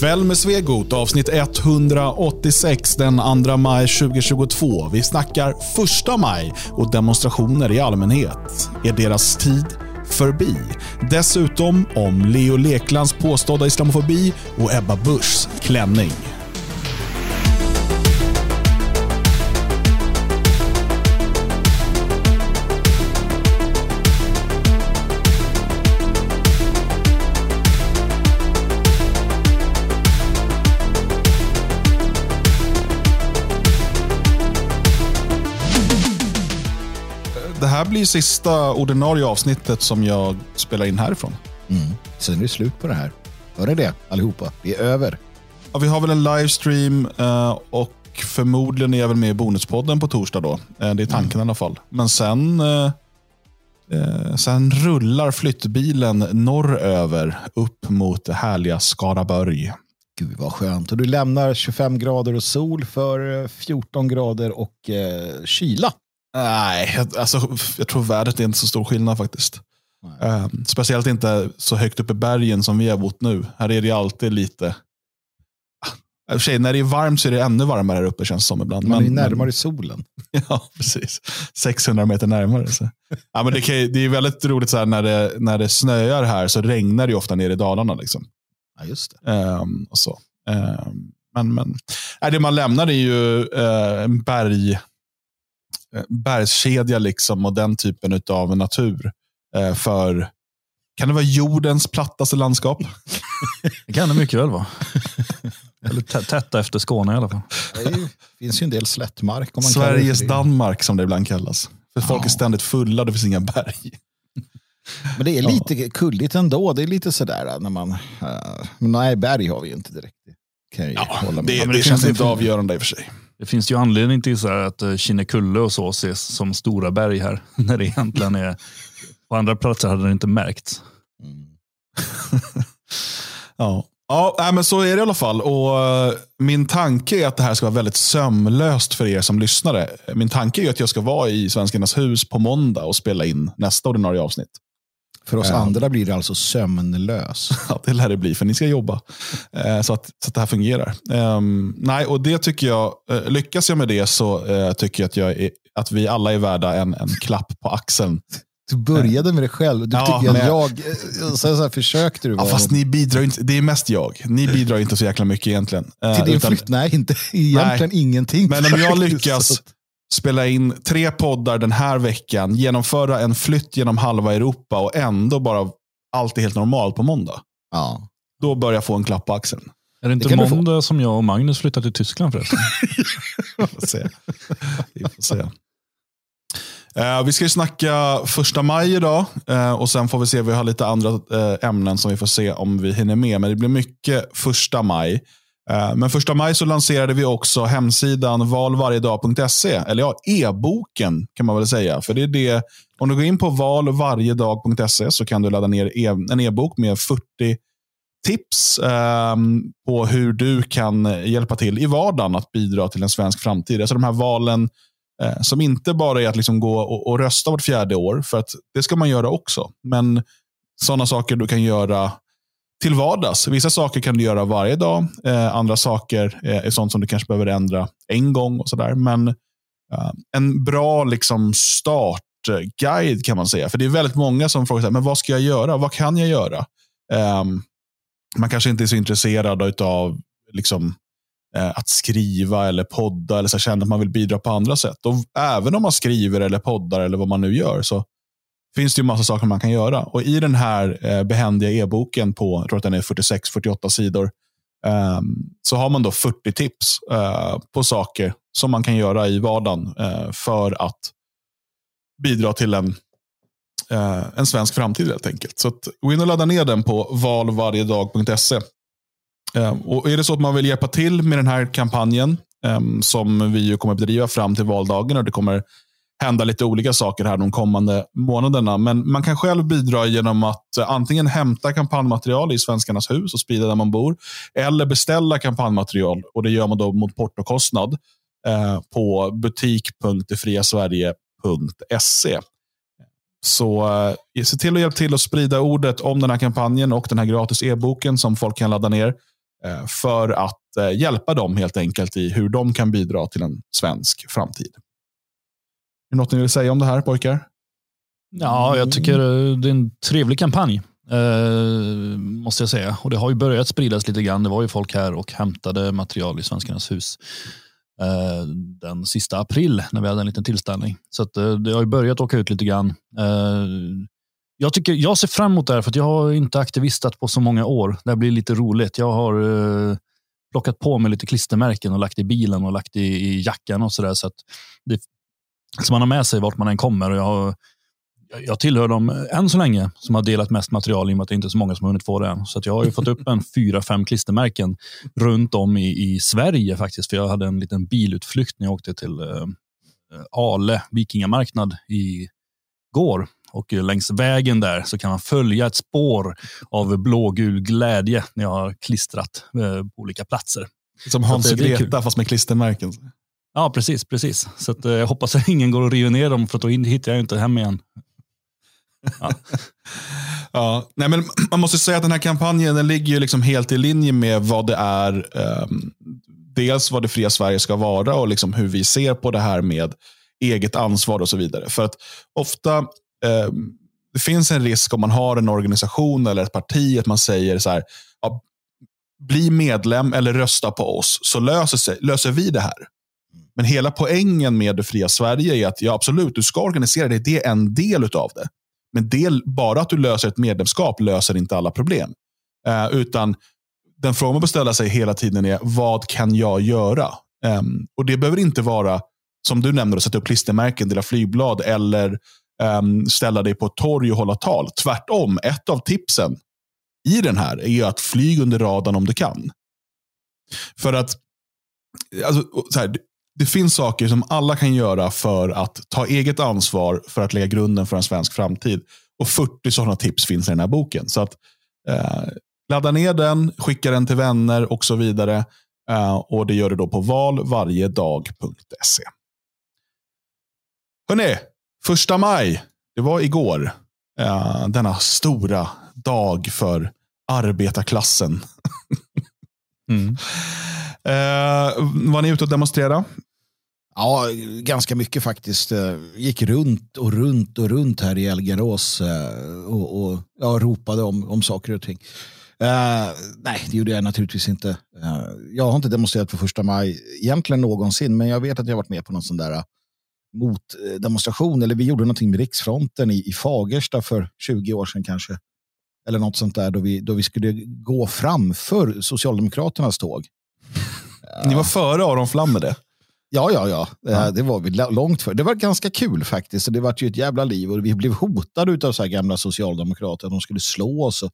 Kväll med Svegot, avsnitt 186 den 2 maj 2022. Vi snackar första maj och demonstrationer i allmänhet. Är deras tid förbi? Dessutom om Leo Leklands påstådda islamofobi och Ebba Buschs klänning. Blir sista ordinarie avsnittet som jag spelar in härifrån. Mm. Sen är det slut på det här. Hör ni det allihopa? Det är över. Ja, vi har väl en livestream eh, och förmodligen är jag väl med i Bonuspodden på torsdag då. Eh, det är tanken i alla fall. Men sen, eh, sen rullar flyttbilen norröver upp mot härliga Skaraborg. Gud vad skönt. Och du lämnar 25 grader och sol för eh, 14 grader och eh, kyla. Nej, alltså, jag tror vädret är inte så stor skillnad faktiskt. Eh, speciellt inte så högt upp i bergen som vi har bott nu. Här är det alltid lite... Ah, I och för sig, när det är varmt så är det ännu varmare här uppe känns det som ibland. Man är Men- närmare solen. Ja, precis. 600 meter närmare. Så. Ja, men det, kan, det är väldigt roligt så här, när, det, när det snöar här så regnar det ofta nere i Dalarna. Liksom. Ja, just det. Ehm, och så. Ehm, men, men, det man lämnar är ju eh, en berg, bergskedja liksom, och den typen av natur. eh, för, kan det vara jordens plattaste landskap? Det kan det mycket väl vara. Eller tä- tätta efter Skåne i alla fall. Det finns ju en del slättmark. Om man Sveriges. Danmark som det ibland kallas. För folk är Ja. ständigt fulla, det finns inga berg. Men det är lite kulligt ändå. Det är lite sådär när man... Uh, men nej, berg har vi ju inte direkt. Det Kan jag ju hålla med. Det, det, det känns inte avgörande i och för sig. Det finns ju anledning till så här att eh, Kinnekulle och så ses som stora berg här. När det egentligen är... På andra platser hade det inte märkts. Mm. Ja, ja men så är det i alla fall. Och eh, Min tanke är att det här ska vara väldigt sömlöst för er som lyssnare. Min tanke är att jag ska vara i Svenskarnas hus på måndag och spela in nästa ordinarie avsnitt. För oss andra blir det alltså sömnlös. Ja, det lär det bli, för ni ska jobba. Eh, så, att, så att det här fungerar. Ehm, nej, och det tycker jag, eh, lyckas jag med det så eh, tycker jag att, jag är, att vi alla är värda en, en klapp på axeln. Du började med det själv. Du Ja, tycker men- att jag... eh, Så, så här, försökte du Ja, fast ni bidrar inte, det är mest jag. Ni bidrar inte så jäkla mycket egentligen. Till din utan- flytt? Nej, inte, egentligen ingenting. Men om jag lyckas spela in tre poddar den här veckan, genomföra en flytt genom halva Europa och ändå bara allt är helt normalt på måndag. Ja. Då börjar jag få en klapp på axeln. Är det inte få. måndag som jag och Magnus flyttar till Tyskland förresten? Vi får se. Vi, får se. Eh, vi ska ju snacka första maj idag eh, och sen får vi se, vi har lite andra eh, ämnen som vi får se om vi hinner med. Men det blir mycket första maj. Eh, men första maj så lanserade vi också hemsidan valvarjedag.se, eller ja, e-boken kan man väl säga. För det är det, om du går in på valvarjedag.se så kan du ladda ner e, en e-bok med 40 tips eh, på hur du kan hjälpa till i vardagen att bidra till en svensk framtid. Alltså de här valen eh, som inte bara är att liksom gå och, och rösta vart fjärde år, för att det ska man göra också. Men sådana saker du kan göra till vardags. Vissa saker kan du göra varje dag. Eh, andra saker eh, är sånt som du kanske behöver ändra en gång. och sådär. Men eh, en bra liksom, startguide kan man säga. För det är väldigt många som frågar, sig, men vad ska jag göra? Vad kan jag göra? Ehm, man kanske inte är så intresserad av liksom, eh, att skriva eller podda eller så känner att man vill bidra på andra sätt. Och även om man skriver eller poddar eller vad man nu gör så finns det ju massa saker man kan göra. Och i den här eh, behändiga e-boken på, jag tror att den är 46-48 sidor, eh, så har man då 40 tips eh, på saker som man kan göra i vardagen eh, för att bidra till en eh, en svensk framtid helt enkelt. Så att, gå in och ladda ner den på valvarjedag.se. Ehm, och är det så att man vill hjälpa till med den här kampanjen ehm, som vi ju kommer bedriva fram till valdagen och det kommer hända lite olika saker här de kommande månaderna. Men man kan själv bidra genom att eh, antingen hämta kampanjmaterial i Svenskarnas hus och sprida där man bor. Eller beställa kampanjmaterial och det gör man då mot portokostnad eh, på butik.detfriasverige.se. Så eh, se till att hjälpa till att sprida ordet om den här kampanjen och den här gratis e-boken som folk kan ladda ner. eh, för att eh, hjälpa dem helt enkelt i hur de kan bidra till en svensk framtid. Är det något ni vill säga om det här pojkar? Ja, jag tycker eh, det är en trevlig kampanj. Eh, måste jag säga. Och Det har ju börjat spridas lite grann. Det var ju folk här och hämtade material i Svenskarnas hus eh, den sista april när vi hade en liten tillställning. Så att, eh, det har ju börjat åka ut lite grann. Eh, jag, tycker, jag ser fram emot det här för att jag har inte aktivistat på så många år. Det här blir lite roligt. Jag har eh, plockat på mig lite klistermärken och lagt i bilen och lagt i, i jackan och sådär. Så att det, så man har med sig vart man än kommer. Och jag har jag tillhör dem än så länge som har delat mest material i och med att det inte är så många som har hunnit få det än. Så jag har ju fått upp en fyra, fem klistermärken runt om i, i Sverige faktiskt. För jag hade en liten bilutflykt när jag åkte till eh, Ale vikingamarknad i går. Och längs vägen där så kan man följa ett spår av blågul glädje när jag har klistrat eh, på olika platser. Som Hans och Greta fast med klistermärken. Ja, precis. precis. Så att, eh, jag hoppas att ingen går och river ner dem för då hittar jag inte hem igen. Ja. ja, nej men man måste säga att den här kampanjen den ligger ju liksom helt i linje med vad det är. Um, dels vad det fria Sverige ska vara och liksom hur vi ser på det här med eget ansvar och så vidare. För att ofta um, det finns en risk om man har en organisation eller ett parti att man säger så här, ja, bli medlem eller rösta på oss så löser, sig, löser vi det här. Men hela poängen med det fria Sverige är att ja, absolut, du ska organisera dig. Det är en del av det. Men del, bara att du löser ett medlemskap löser inte alla problem. Eh, utan den frågan man bör ställa sig hela tiden är, vad kan jag göra? Um, och Det behöver inte vara, som du nämnde, att sätta upp klistermärken, dela flygblad eller um, ställa dig på ett torg och hålla tal. Tvärtom, ett av tipsen i den här är att flyg under radarn om du kan. För att alltså, så här, det finns saker som alla kan göra för att ta eget ansvar för att lägga grunden för en svensk framtid. Och 40 sådana tips finns i den här boken. Så att eh, ladda ner den, skicka den till vänner och så vidare. Eh, och Det gör du då på valvarjedag.se. Hörrni, första maj, det var igår. Eh, denna stora dag för arbetarklassen. mm. Eh, var ni ute och demonstrerade? Ja, ganska mycket faktiskt. Eh, gick runt och runt och runt här i Elgarås eh, och, och ja, ropade om, om saker och ting. Uh, nej, det gjorde jag naturligtvis inte. Uh, jag har inte demonstrerat på första maj egentligen någonsin, men jag vet att jag varit med på någon sån där motdemonstration. Eller vi gjorde någonting med Riksfronten i, i Fagersta för 20 år sedan kanske. Eller något sånt där då vi, då vi skulle gå framför Socialdemokraternas tåg. Ni var före Aron Flam med det? Ja, ja, ja. ja. Det var vi långt för. Det var ganska kul faktiskt. Det var ju ett jävla liv och vi blev hotade av så här gamla socialdemokrater de skulle slå oss. Och,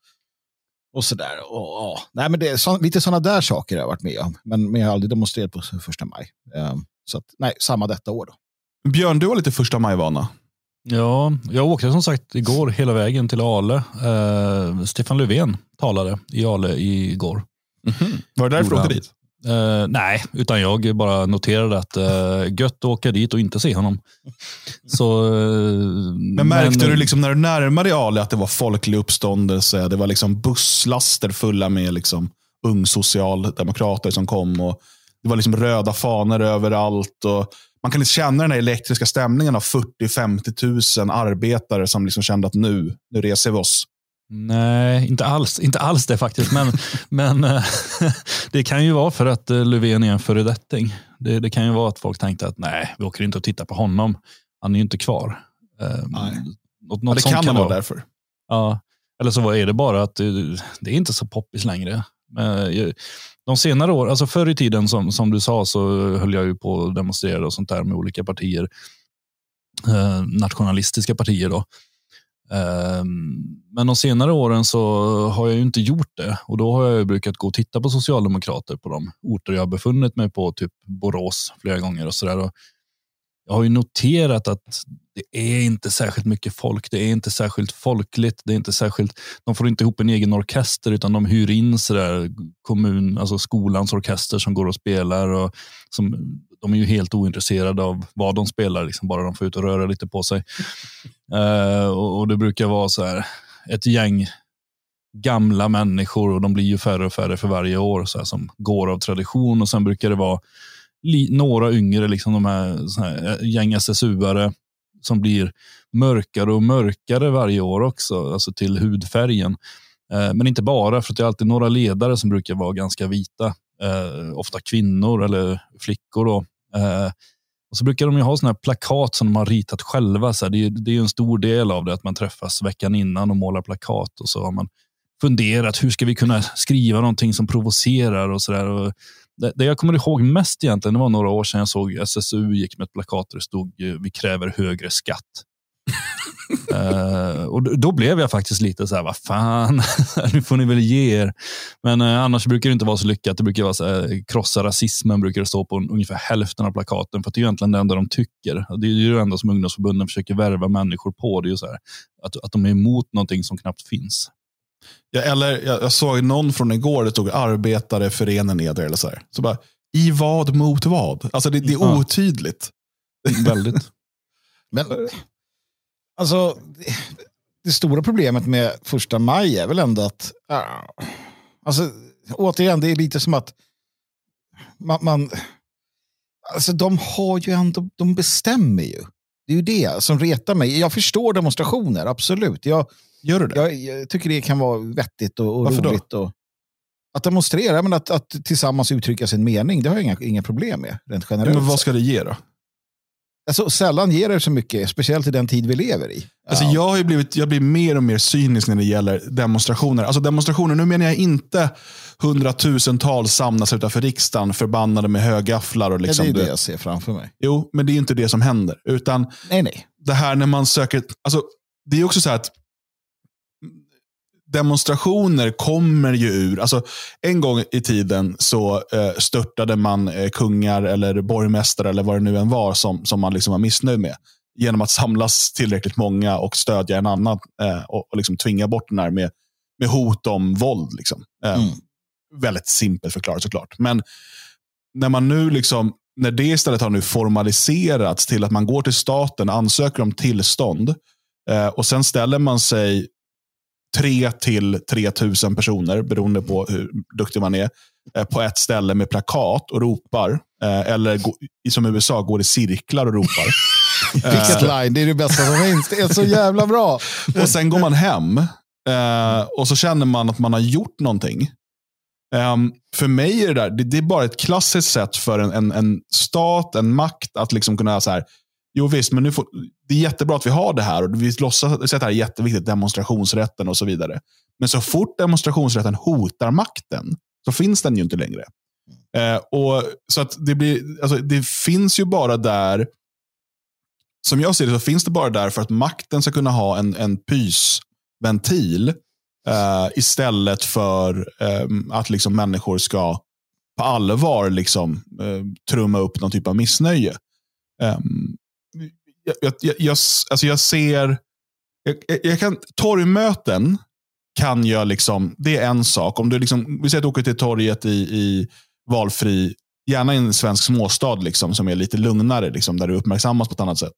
och sådär. Och, och, nej, men det är så, lite sådana där saker jag har varit med om. Men, men jag har aldrig demonstrerat på första maj. Um, så att, nej, samma detta år. Då. Björn, du har lite första maj-vana. Ja, jag åkte som sagt igår hela vägen till Ale. Uh, Stefan Löfven talade i Ale igår. Mm -hmm. Var det därför du åkte dit? Uh, nej, utan jag bara noterade att uh, gött att åka dit och inte se honom. Så, uh, men märkte men, du liksom när du närmade dig Ale att det var folklig uppståndelse? Det var liksom busslaster fulla med liksom ungsocialdemokrater som kom. och Det var liksom röda fanor överallt. Och man kan liksom känna den här elektriska stämningen av 40-50 000 arbetare som liksom kände att nu, nu reser vi oss. Nej, inte alls, inte alls det faktiskt. Men, men eh, det kan ju vara för att eh, Löfven är en föredetting. Det, det kan ju vara att folk tänkte att nej, vi åker inte och tittar på honom. Han är ju inte kvar. Ehm, nej. Något, något ja, det kan, kan vara därför. Ja, eller så är det bara att det, det är inte så poppis längre. De senare år, alltså förr i tiden som, som du sa så höll jag ju på att demonstrera och sånt där med olika partier. Eh, nationalistiska partier då. Ehm, men de senare åren så har jag ju inte gjort det och då har jag brukat gå och titta på socialdemokrater på de orter jag befunnit mig på, typ Borås flera gånger och sådär. Jag har ju noterat att det är inte särskilt mycket folk. Det är inte särskilt folkligt. Det är inte särskilt, de får inte ihop en egen orkester utan de hyr in sådär kommun, alltså skolans orkester som går och spelar. Och som, de är ju helt ointresserade av vad de spelar, liksom bara de får ut och röra lite på sig. Uh, och, och, Det brukar vara så här, ett gäng gamla människor och de blir ju färre och färre för varje år så här, som går av tradition och sen brukar det vara några yngre, liksom de här, här eh, gäng SSU-are som blir mörkare och mörkare varje år också, alltså till hudfärgen. Eh, men inte bara, för det är alltid några ledare som brukar vara ganska vita. Eh, ofta kvinnor eller flickor. Då. Eh, och så brukar de ha såna här plakat som de har ritat själva. Så det, är, det är en stor del av det, att man träffas veckan innan och målar plakat. Och så har man funderat, hur ska vi kunna skriva någonting som provocerar och sådär. Det, det jag kommer ihåg mest egentligen, det var några år sedan jag såg SSU gick med ett plakat där det stod vi kräver högre skatt uh, och då blev jag faktiskt lite så här, vad fan, nu får ni väl ge er. Men uh, annars brukar det inte vara så lyckat. Det brukar vara så här, krossa rasismen, brukar det stå på ungefär hälften av plakaten. För det är egentligen det enda de tycker. Det är ju det enda som ungdomsförbunden försöker värva människor på. Det är ju så här, att, att de är emot någonting som knappt finns. Ja, eller jag, jag såg någon från igår, det stod arbetare förenen eder. Eller så, här. så bara, I vad mot vad? Alltså det, det är otydligt. Väldigt. Men Alltså, det stora problemet med första maj är väl ändå att, alltså, återigen, det är lite som att man, man alltså de har ju ändå, de bestämmer ju. Det är ju det som retar mig. Jag förstår demonstrationer, absolut. Jag, Gör du det? Jag, jag tycker det kan vara vettigt och, och roligt. Och, att demonstrera, men att, att tillsammans uttrycka sin mening, det har jag inga, inga problem med. Rent generellt. men vad ska det ge då? Alltså, sällan ger det så mycket, speciellt i den tid vi lever i. Alltså, jag, har blivit, jag blir mer och mer cynisk när det gäller demonstrationer. Alltså demonstrationer, nu menar jag inte hundratusentals samlas utanför riksdagen förbannade med högafflar. Och liksom ja, det är det jag ser framför mig. Jo, men det är inte det som händer. Utan nej, nej. det här när man söker... Alltså, det är också så här att demonstrationer kommer ju ur, alltså en gång i tiden så eh, störtade man eh, kungar eller borgmästare eller vad det nu än var som, som man liksom var missnöjd med. Genom att samlas tillräckligt många och stödja en annan eh, och, och liksom tvinga bort den här med, med hot om våld. Liksom. Eh, mm. Väldigt simpelt förklarat såklart. Men när man nu liksom när det istället har nu formaliserats till att man går till staten, ansöker om tillstånd eh, och sen ställer man sig 3 till 3 000 personer, beroende på hur duktig man är, eh, på ett ställe med plakat och ropar. Eh, eller som i USA, går i cirklar och ropar. Vilket eh, line, det är det bästa som finns. Det är så jävla bra. och sen går man hem och så känner man att man har gjort någonting. Um, för mig är det där, det, det, är bara ett klassiskt sätt för en, en, en stat, en makt att liksom kunna så här, Jo visst, men nu får, det är jättebra att vi har det här och vi låtsas att det här är jätteviktigt, demonstrationsrätten och så vidare. Men så fort demonstrationsrätten hotar makten så finns den ju inte längre. Eh, och så att det, blir, alltså, det finns ju bara där, som jag ser det, så finns det bara där för att makten ska kunna ha en, en pysventil eh, istället för eh, att liksom människor ska på allvar liksom, eh, trumma upp någon typ av missnöje. Um, jag, jag, jag, alltså jag ser... Jag, jag, kan, torgmöten kan jag liksom, det är en sak. Om du liksom, vi säger att du åker till torget i, i valfri, gärna i en svensk småstad liksom, som är lite lugnare, liksom, där du uppmärksammas på ett annat sätt.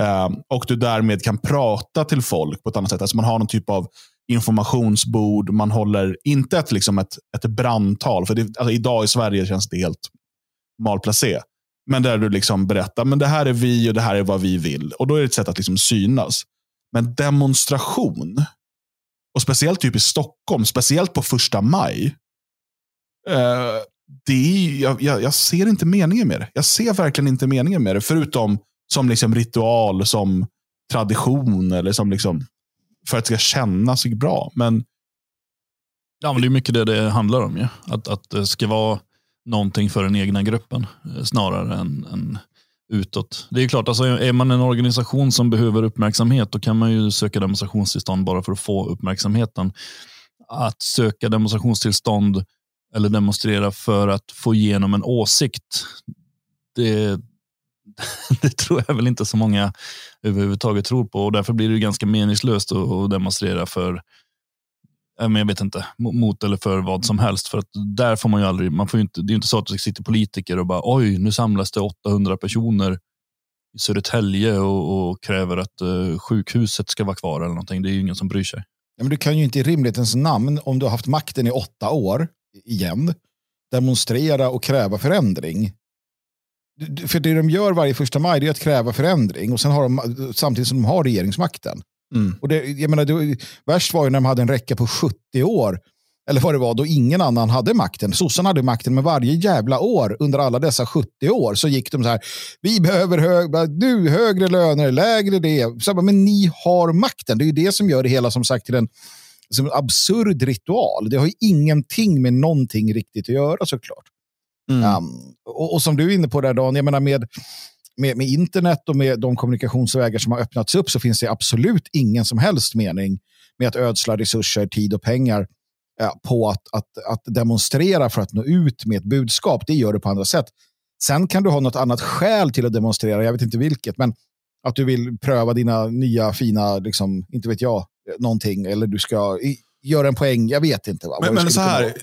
Um, och du därmed kan prata till folk på ett annat sätt. Alltså man har någon typ av informationsbord. Man håller inte ett, liksom ett, ett brandtal. För det, alltså idag i Sverige känns det helt malplacé. Men där du liksom berättar, men det här är vi och det här är vad vi vill. Och då är det ett sätt att liksom synas. Men demonstration, och speciellt typ i Stockholm, speciellt på första maj. Eh, det är, jag, jag, jag, ser inte meningen med det. Jag ser verkligen inte meningen med det. Förutom som liksom ritual, som tradition eller som liksom för att det ska kännas bra. Men, ja, men det är mycket det det handlar om. Ja. Att, att det ska vara någonting för den egna gruppen eh, snarare än, än utåt. Det är klart, alltså, är man en organisation som behöver uppmärksamhet då kan man ju söka demonstrationstillstånd bara för att få uppmärksamheten. Att söka demonstrationstillstånd eller demonstrera för att få igenom en åsikt, det, det tror jag väl inte så många överhuvudtaget tror på och därför blir det ganska meningslöst att demonstrera för men jag vet inte, mot eller för vad som helst. För att där får man ju aldrig, man får inte, det är inte så att det sitter politiker och bara oj, nu samlas det 800 personer i Södertälje och, och kräver att uh, sjukhuset ska vara kvar eller någonting. Det är ju ingen som bryr sig. Ja, men du kan ju inte i rimlighetens namn, om du har haft makten i åtta år igen, demonstrera och kräva förändring. För det de gör varje första maj är att kräva förändring och sen har de, samtidigt som de har regeringsmakten. Mm. Och det, jag menar, det, värst var ju när de hade en räcka på 70 år, eller vad det var, då ingen annan hade makten. Sossarna hade makten, men varje jävla år under alla dessa 70 år så gick de så här, vi behöver hög, nu högre löner, lägre det. Så, men ni har makten, det är ju det som gör det hela som sagt till en som en absurd ritual. Det har ju ingenting med någonting riktigt att göra såklart. Mm. Um, och, och, som du är inne på där Dan, jag menar med, med, med internet och med de kommunikationsvägar som har öppnats upp så finns det absolut ingen som helst mening med att ödsla resurser, tid och pengar eh, på att, att, att demonstrera för att nå ut med ett budskap. Det gör du på andra sätt. Sen kan du ha något annat skäl till att demonstrera, jag vet inte vilket, men att du vill pröva dina nya fina, liksom, inte vet jag, eh, någonting eller du ska göra en poäng. Jag vet inte. Va? Men, men så här,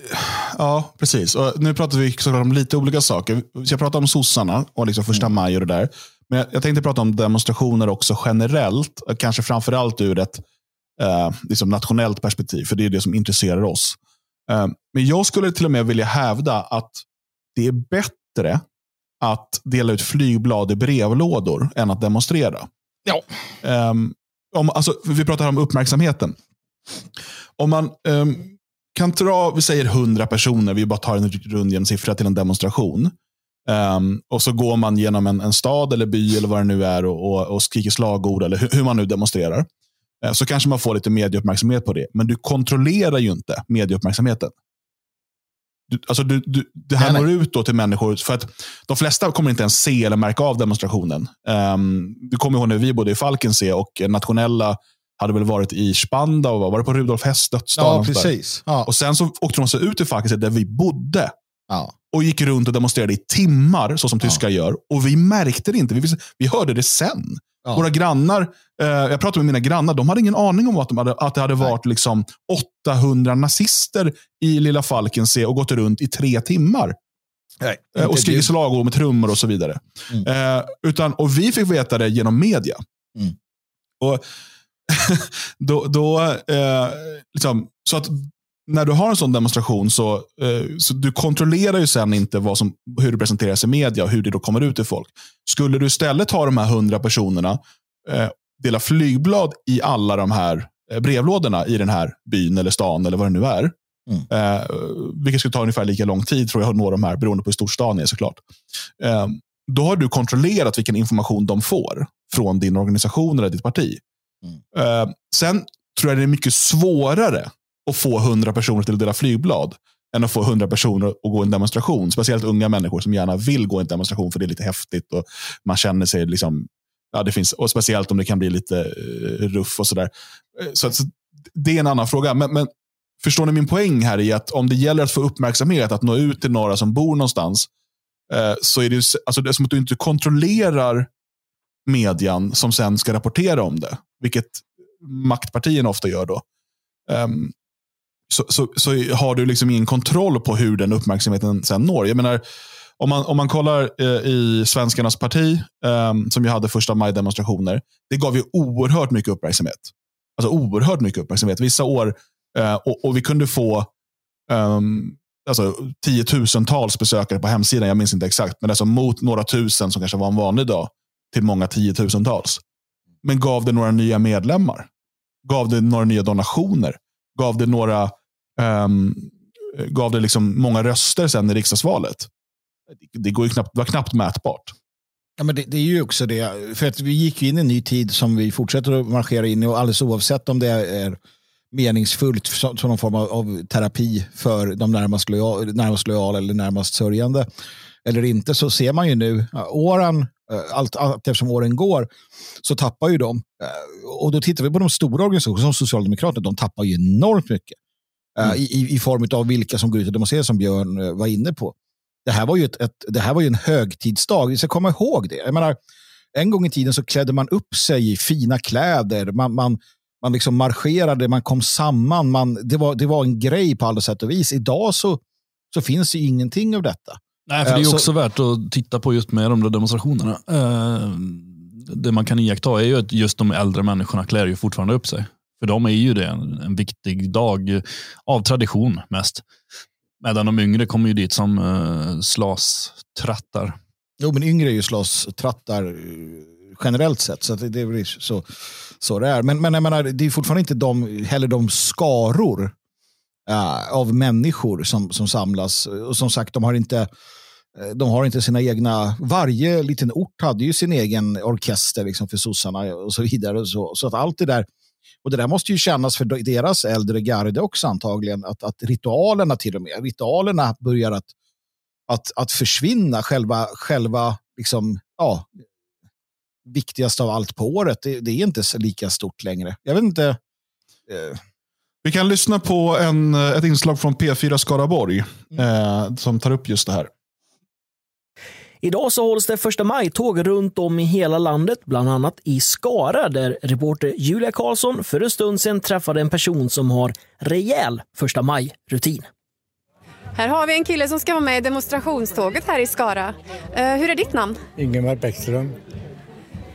ja precis. Och nu pratar vi såklart om lite olika saker. Jag pratar om sossarna och liksom första mm. maj och det där. Men jag, jag tänkte prata om demonstrationer också generellt. Kanske framförallt ur ett eh, liksom nationellt perspektiv. För det är det som intresserar oss. Eh, men jag skulle till och med vilja hävda att det är bättre att dela ut flygblad i brevlådor än att demonstrera. Ja. Um, om, alltså, vi pratar om uppmärksamheten. Om man um, kan dra, vi säger 100 personer, vi bara tar en rundjämn siffra till en demonstration. Um, och så går man genom en, en, stad eller by eller vad det nu är och, och, och skriker slagord eller hur, hur man nu demonstrerar. Uh, så kanske man får lite medieuppmärksamhet på det. Men du kontrollerar ju inte medieuppmärksamheten. Du, alltså du, du, det här når ut då till människor. För att de flesta kommer inte ens se eller märka av demonstrationen. Um, du kommer ihåg när vi bodde i Falkensee och nationella hade väl varit i Spandau, var det på Rudolf Hess dödsdag? Ja, precis. Ja. Och sen så åkte de så ut till Falkensee där vi bodde. Ja. Och gick runt och demonstrerade i timmar, så som tyskar gör. Och vi märkte det inte. Vi, vi hörde det sen. Ja. Våra grannar, eh, jag pratade med mina grannar, de hade ingen aning om att, de hade, att det hade varit liksom 800 nazister i lilla Falkensee och gått runt i tre timmar. Nej, eh, och skrivit slagord med trummor och så vidare. Mm. Eh, utan, och vi fick veta det genom media. Mm. Och då, då eh, liksom, så att när du har en sån demonstration så, eh, så du kontrollerar ju sen inte vad som, hur det presenteras i media och hur det då kommer ut till folk. Skulle du istället ha de här hundra personerna, eh, dela flygblad i alla de här eh, brevlådorna i den här byn eller stan eller vad det nu är. Mm. Eh, vilket skulle ta ungefär lika lång tid tror jag att nå de här, beroende på hur stor stan är såklart. Eh, då har du kontrollerat vilken information de får från din organisation eller ditt parti. Mm. Eh, sen tror jag det är mycket svårare att få hundra personer till att dela flygblad än att få hundra personer att gå en demonstration. Speciellt unga människor som gärna vill gå en demonstration för det är lite häftigt och man känner sig liksom Ja, det finns, och speciellt om det kan bli lite uh, ruff och sådär. Eh, så, så, det är en annan fråga. Men, men, förstår ni min poäng här i att om det gäller att få uppmärksamhet, att nå ut till några som bor någonstans, så är det, alltså det är som att du inte kontrollerar median som sen ska rapportera om det. Vilket maktpartierna ofta gör då. Um, så, så, så, har du liksom ingen kontroll på hur den uppmärksamheten sen når. Jag menar, om man, om man kollar eh, i Svenskarnas parti, eh, som ju hade första maj-demonstrationer, det gav ju oerhört mycket uppmärksamhet. Alltså oerhört mycket uppmärksamhet. Vissa år, eh, och, och, vi kunde få um, alltså, tiotusentals besökare på hemsidan, jag minns inte exakt, men alltså mot några tusen som kanske var en vanlig dag, till många tiotusentals. Men gav det några nya medlemmar? Gav det några nya donationer? Gav det några um, gav det liksom många röster sen i riksdagsvalet. Det, går ju knappt, det var knappt mätbart. Ja, men det, det, är ju också det, för att vi gick in i en ny tid som vi fortsätter att marschera in i och alldeles oavsett om det är meningsfullt som, som någon form av, av, terapi för de närmast, lojal, närmast lojala eller närmast sörjande eller inte så ser man ju nu, åren, eh, allt, allt eftersom åren går, så tappar ju de. Eh, och då tittar vi på de stora organisationerna som Socialdemokraterna, de tappar ju enormt mycket. Eh, mm. I, I form av vilka som går ut och demonstrerar som Björn var inne på. Det här var ju, ett, ett, det här var ju en högtidsdag, vi ska komma ihåg det. Jag menar, en gång i tiden så klädde man upp sig i fina kläder, man, man, man liksom marscherade, man kom samman, man, det, var, det var en grej på alla sätt och vis. Idag så, så finns det ingenting av detta. Nej, för det är uh, också så... värt att titta på just med de där demonstrationerna. Uh, det man kan iaktta är ju att just de äldre människorna klär ju fortfarande upp sig. För dem är ju det en, viktig dag av tradition mest. Medan de yngre kommer ju dit som uh, slastrattar. Jo, men yngre är ju slastrattar eh, generellt sett. Så det, det är så, så det är. Men, men jag menar, det är fortfarande inte de, heller de skaror uh, av människor som, som samlas. Och som sagt, de har inte de har inte sina egna, varje liten ort hade ju sin egen orkester liksom för sossarna och så vidare. Så, så att allt det där och det där måste ju kännas för deras äldre garde också antagligen, att, att ritualerna till och med, ritualerna börjar att, att, att försvinna, själva, själva liksom, ja, viktigast av allt på året, det, det är inte lika stort längre. Jag vet inte. Eh. Vi kan lyssna på en, ett inslag från P4 Skaraborg mm. eh, som tar upp just det här. Idag så hålls det första maj-tåg runt om i hela landet, bland annat i Skara där reporter Julia Karlsson för en stund sedan träffade en person som har rejäl första maj-rutin. Här har vi en kille som ska vara med i demonstrationståget här i Skara. Uh, hur är ditt namn? Ingemar Bäckström.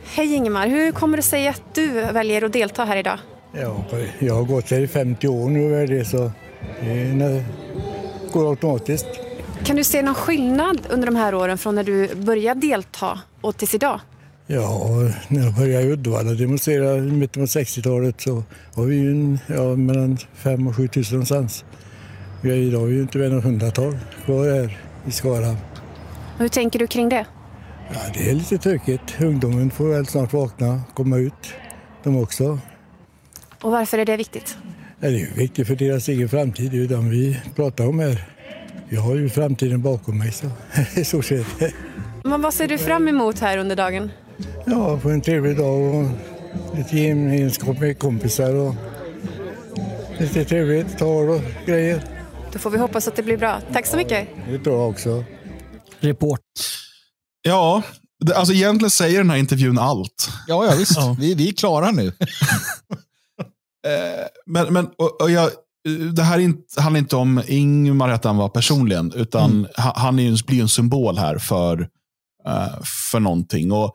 Hej Ingemar, hur kommer det sig att du väljer att delta här idag? Ja, jag har gått här i 50 år nu så det går automatiskt. Kan du se någon skillnad under de här åren från när du började delta och tills idag? Ja, när jag började i Uddevalla demonstrera i mitten på 60-talet så var vi ju ja, mellan 5 och 7 tusen någonstans. Vi är idag är ju inte mer än hundratal kvar här i Skara. hur tänker du kring det? Ja, det är lite tråkigt. Ungdomen får väl snart vakna, komma ut, de också. Och varför är det viktigt? Ja, det är viktigt för deras egen framtid, det är ju den vi pratar om här. Jag har ju framtiden bakom mig så i stort sett. Men vad ser du fram emot här under dagen? Ja, få en trevlig dag och lite gemenskap med kompisar och lite trevligt tal och grejer. Då får vi hoppas att det blir bra. Tack så mycket. Det tror jag också. Report. Ja, alltså egentligen säger den här intervjun allt. Ja, ja visst. Ja. Vi, vi är klara nu. Eh, men men och, och jag, det här inte, handlar inte om Ingmar att han var personligen, utan mm. han är blir en symbol här för, uh, för någonting. Och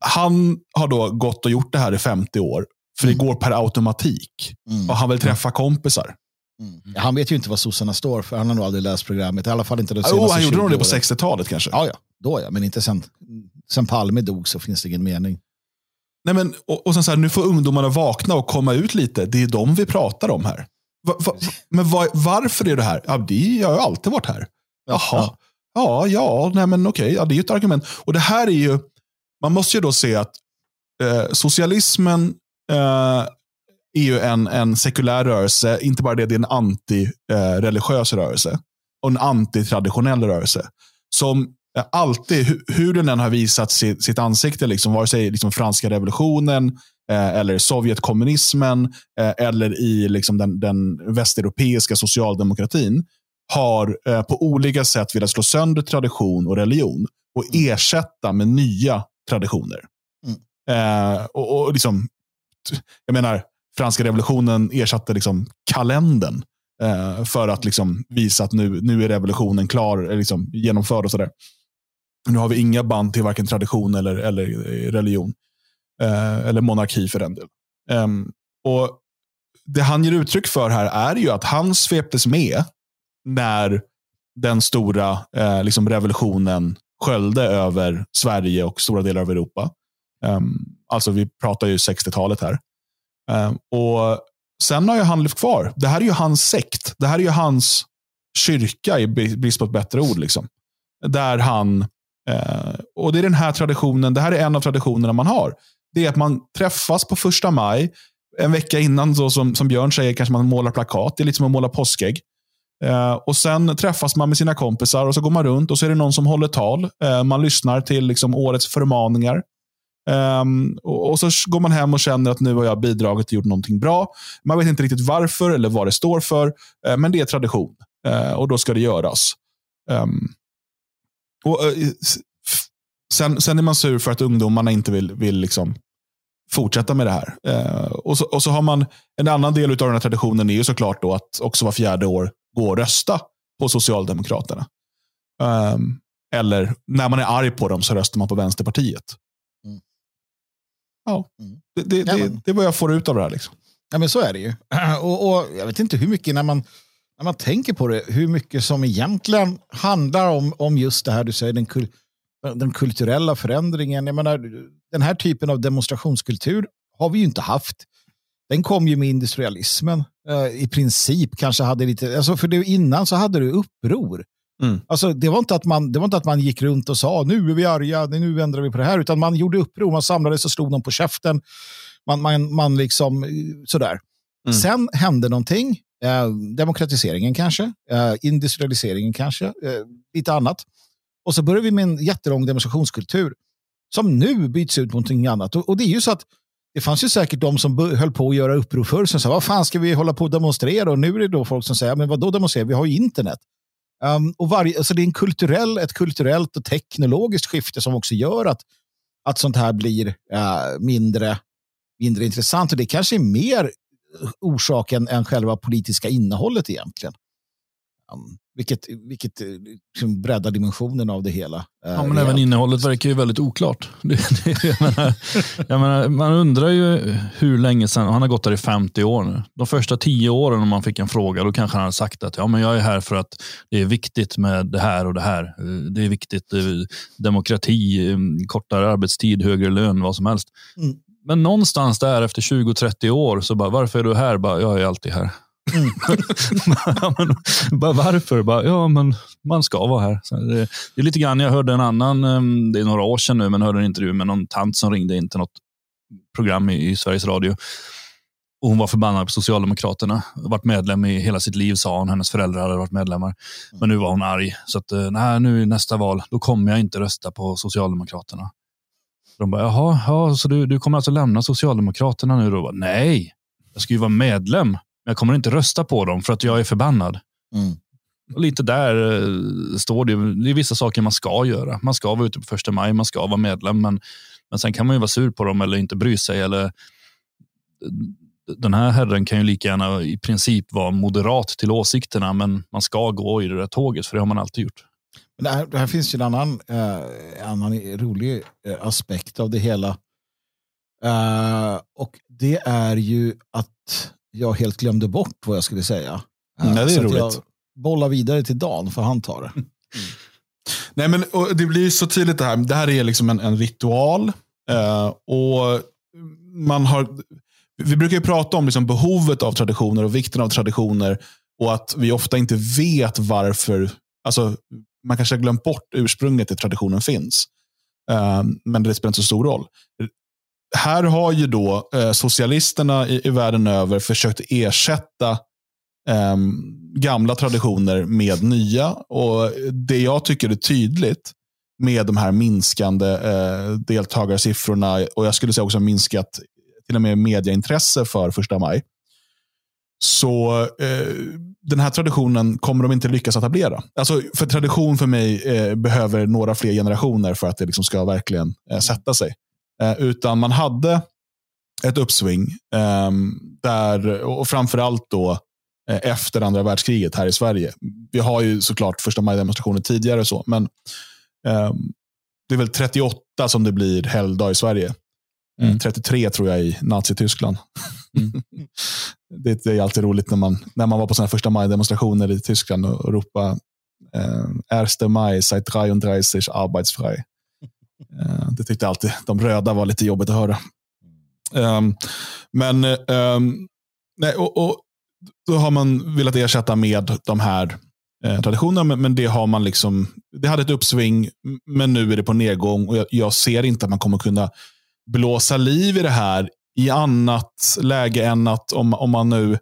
han har då gått och gjort det här i 50 år, för mm. det går per automatik. Mm. Och han vill träffa kompisar. Mm. Ja, han vet ju inte vad sossarna står för. Han har nog aldrig läst programmet. I alla fall inte det senaste oh, Han gjorde nog det på 60-talet kanske. Ja, ja. Då ja. Men inte sen, sen Palme dog så finns det ingen mening. Nej, men, och, och sen så här, nu får ungdomarna vakna och komma ut lite. Det är de vi pratar om här. Va, va, men va, varför är det här? Ja, det, jag har alltid varit här. Jaha. Ja, ja, nej men okej. Ja, det är ju ett argument. Och det här är ju, man måste ju då se att eh, socialismen eh, är ju en, en sekulär rörelse. Inte bara det, det är en anti-religiös eh, rörelse. Och en antitraditionell rörelse. Som alltid, hur den än har visat sitt, sitt ansikte, liksom, vare sig liksom franska revolutionen, Eh, eller Sovjetkommunismen eh, eller i liksom den, den västeuropeiska socialdemokratin har eh, på olika sätt velat slå sönder tradition och religion och mm. ersätta med nya traditioner. Mm. och, och liksom, jag menar, franska revolutionen ersatte liksom kalendern för att liksom visa att nu, nu är revolutionen klar, liksom genomförd och sådär. Nu har vi inga band till varken tradition eller, eller religion. Eh, eller monarki för den delen. Um, och Det han ger uttryck för här är ju att han sveptes med när den stora eh, liksom revolutionen sköljde över Sverige och stora delar av Europa. Um, alltså vi pratar ju 60-talet här. Um, och Sen har ju han levt kvar. Det här är ju hans sekt. Det här är ju hans kyrka i brist på ett bättre ord. Liksom. Där han, eh, och det är den här traditionen, det här är en av traditionerna man har det är att man träffas på första maj. En vecka innan, så, som, som Björn säger, kanske man målar plakat. Det är lite som att måla påskägg. Eh, och Sen träffas man med sina kompisar och så går man runt och så är det någon som håller tal. Eh, man lyssnar till liksom, årets förmaningar. Um, och, och, så går man hem och känner att nu har jag bidragit och gjort någonting bra. Man vet inte riktigt varför eller vad det står för, uh, men det är tradition. Uh, och då ska det göras. Um, och, uh, Sen, sen är man sur för att ungdomarna inte vill, vill liksom fortsätta med det här. Eh, och, så, och så har man En annan del av den här traditionen är ju såklart då att också var fjärde år gå och rösta på Socialdemokraterna. Eh, eller när man är arg på dem så röstar man på Vänsterpartiet. Mm. Ja, mm. Det, det, det, det är vad jag får ut av det här. Liksom. Ja, men så är det ju. Och, och Jag vet inte hur mycket, när man, när man tänker på det, hur mycket som egentligen handlar om, om just det här du säger, den, kul, den kulturella förändringen. Jag menar, den här typen av demonstrationskultur har vi ju inte haft. Den kom ju med industrialismen. Uh, I princip kanske hade lite, alltså för det, innan så hade du uppror. Mm. Alltså, det, var inte att man, det var inte att man gick runt och sa nu är vi arga, nu ändrar vi på det här, utan man gjorde uppror, man samlades och slog dem på käften. Man, man, man liksom, sådär. Mm. Sen hände någonting, eh, demokratiseringen kanske, eh, industrialiseringen kanske, eh, lite annat. Och så började vi med en jättelång demonstrationskultur som nu byts ut mot någonting annat. Och, och, det är ju så att det fanns ju säkert de som höll på att göra uppror förr som sa vad fan ska vi hålla på att demonstrera? Och nu är det då folk som säger men vad då demonstrera? Vi har ju internet. Um, och varje, alltså det är en kulturell, ett kulturellt och teknologiskt skifte som också gör att, att sånt här blir uh, mindre, mindre intressant. Och det kanske är mer orsaken än själva politiska innehållet egentligen. Um, vilket, vilket liksom breddar dimensionen av det hela. Uh, ja, men även innehållet verkar ju väldigt oklart. Det, det, jag menar, jag menar, man undrar ju hur länge sedan, han har gått där i 50 år nu. De första 10 åren om man fick en fråga, då kanske han hade sagt att ja, men jag är här för att det är viktigt med det här och det här. Det är viktigt, demokrati, kortare arbetstid, högre lön, vad som helst. Mm. Men någonstans där efter 20-30 år, så bara, varför är du här? Bara, jag är alltid här. Mm. bara, varför? Bara, ja, men man ska vara här. Så det, det, är lite grann, jag hörde en annan, ehm, det är några år sedan nu, men hörde en intervju med någon tant som ringde in till något program i, i Sveriges Radio. Och hon var förbannad på Socialdemokraterna. Varit medlem i hela sitt liv, sa hon. Hennes föräldrar hade varit medlemmar. Men nu var hon arg. Så att, eh, nej, nu i nästa val, då kommer jag inte rösta på Socialdemokraterna. De bara, jaha, ja, så du, du kommer alltså lämna Socialdemokraterna nu? Då? Bara, Nej, jag ska ju vara medlem. Jag kommer inte rösta på dem för att jag är förbannad. Mm. Och lite där eh, står det. Det är vissa saker man ska göra. Man ska vara ute på första maj, man ska vara medlem. Men, men sen kan man ju vara sur på dem eller inte bry sig. Eller, den här herren kan ju lika gärna i princip vara moderat till åsikterna, men man ska gå i det där tåget, för det har man alltid gjort. Men det, här, det här finns ju en annan, eh, annan rolig eh, aspekt av det hela. Eh, och det är ju att jag helt glömde bort vad jag skulle säga. Mm, det är så roligt. Jag bollar vidare till Dan, för han tar det. Mm. Nej, men, det blir så tydligt det här. Det här är liksom en, en ritual. Eh, och man har, vi brukar ju prata om liksom behovet av traditioner och vikten av traditioner. Och att vi ofta inte vet varför. Alltså, man kanske har glömt bort ursprunget till traditionen finns. Eh, men det spelar inte så stor roll här har ju då eh, socialisterna i, i, världen över försökt ersätta eh, gamla traditioner med nya. Och Det jag tycker är tydligt med de här minskande eh, deltagarsiffrorna och jag skulle säga också minskat till och med medieintresse för första maj. Så eh, den här traditionen kommer de inte lyckas etablera. Alltså, för tradition för mig eh, behöver några fler generationer för att det liksom ska verkligen eh, sätta sig. Eh, utan man hade ett uppsving. Eh, där, och framförallt då eh, efter andra världskriget här i Sverige. Vi har ju såklart första maj-demonstrationer tidigare, så, men ehm, det är väl 38 som det blir helgdag i Sverige. Eh, mm. 33 tror jag i Nazityskland. Mm. det, det, är alltid roligt när man, när man var på såna första maj-demonstrationer i Tyskland och ropade eh, Erste Mai seit 33 arbeitsfrei. Eh, det tyckte alltid de röda var lite jobbigt att höra. Um, men um, nej, och, och, då har man velat ersätta med de här eh, traditionerna, men, men, det har man liksom, det hade ett uppsving, men nu är det på nedgång och jag, jag, ser inte att man kommer kunna blåsa liv i det här i annat läge än att om, om man nu